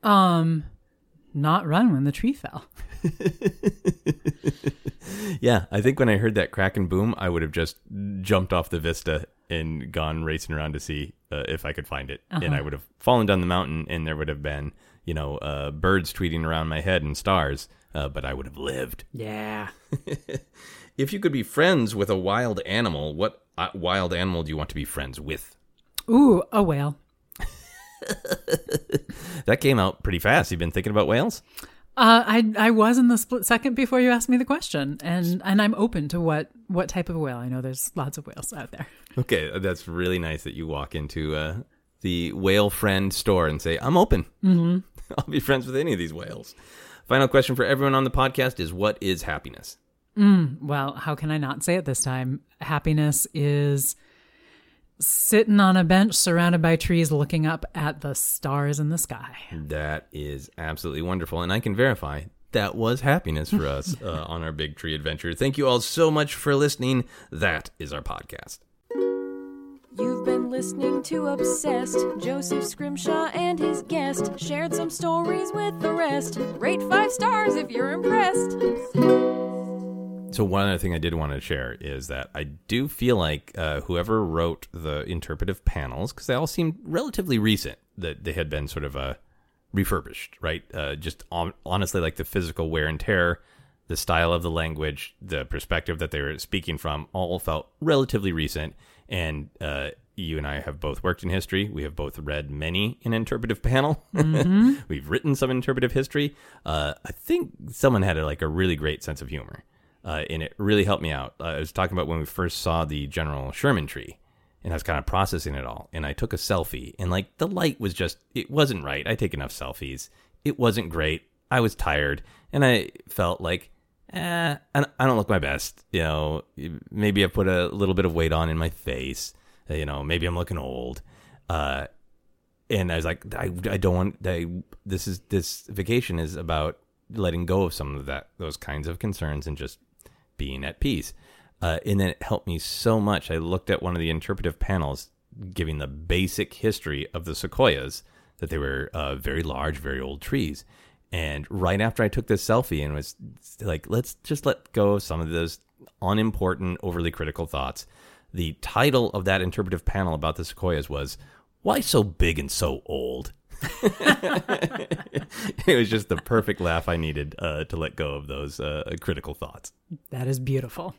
Um not run when the tree fell. Yeah, I think when I heard that crack and boom, I would have just jumped off the vista and gone racing around to see uh, if I could find it. And I would have fallen down the mountain, and there would have been, you know, uh, birds tweeting around my head and stars, uh, but I would have lived. Yeah. If you could be friends with a wild animal, what uh, wild animal do you want to be friends with? Ooh, a whale. That came out pretty fast. You've been thinking about whales? Uh, I I was in the split second before you asked me the question, and and I'm open to what what type of whale. I know there's lots of whales out there. Okay, that's really nice that you walk into uh, the whale friend store and say, "I'm open. Mm-hmm. I'll be friends with any of these whales." Final question for everyone on the podcast is: What is happiness? Well, how can I not say it this time? Happiness is sitting on a bench surrounded by trees, looking up at the stars in the sky. That is absolutely wonderful, and I can verify that was happiness for us uh, on our big tree adventure. Thank you all so much for listening. That is our podcast. You've been listening to Obsessed. Joseph Scrimshaw and his guest shared some stories with the rest. Rate five stars if you're impressed. So one other thing I did want to share is that I do feel like uh, whoever wrote the interpretive panels, because they all seemed relatively recent, that they had been sort of uh, refurbished, right? Uh, just on, honestly, like the physical wear and tear, the style of the language, the perspective that they were speaking from, all felt relatively recent. And uh, you and I have both worked in history. We have both read many an interpretive panel. We've written some interpretive history. Uh, I think someone had a, like a really great sense of humor uh, and it really helped me out. Uh, I was talking about when we first saw the General Sherman tree, and I was kind of processing it all, and I took a selfie, and like the light was just, it wasn't right. I take enough selfies. It wasn't great. I was tired, and I felt like, eh, I I don't look my best. You know, maybe I put a little bit of weight on in my face. You know, maybe I'm looking old. Uh, and I was like, I, I don't want. I, this is this vacation is about letting go of some of that, those kinds of concerns, and just being at peace. Uh, and then it helped me so much. I looked at one of the interpretive panels giving the basic history of the sequoias, that they were uh, very large, very old trees. And right after I took this selfie and was like, let's just let go of some of those unimportant, overly critical thoughts, the title of that interpretive panel about the sequoias was, Why So Big and So Old? it was just the perfect laugh I needed uh, to let go of those uh, critical thoughts. That is beautiful.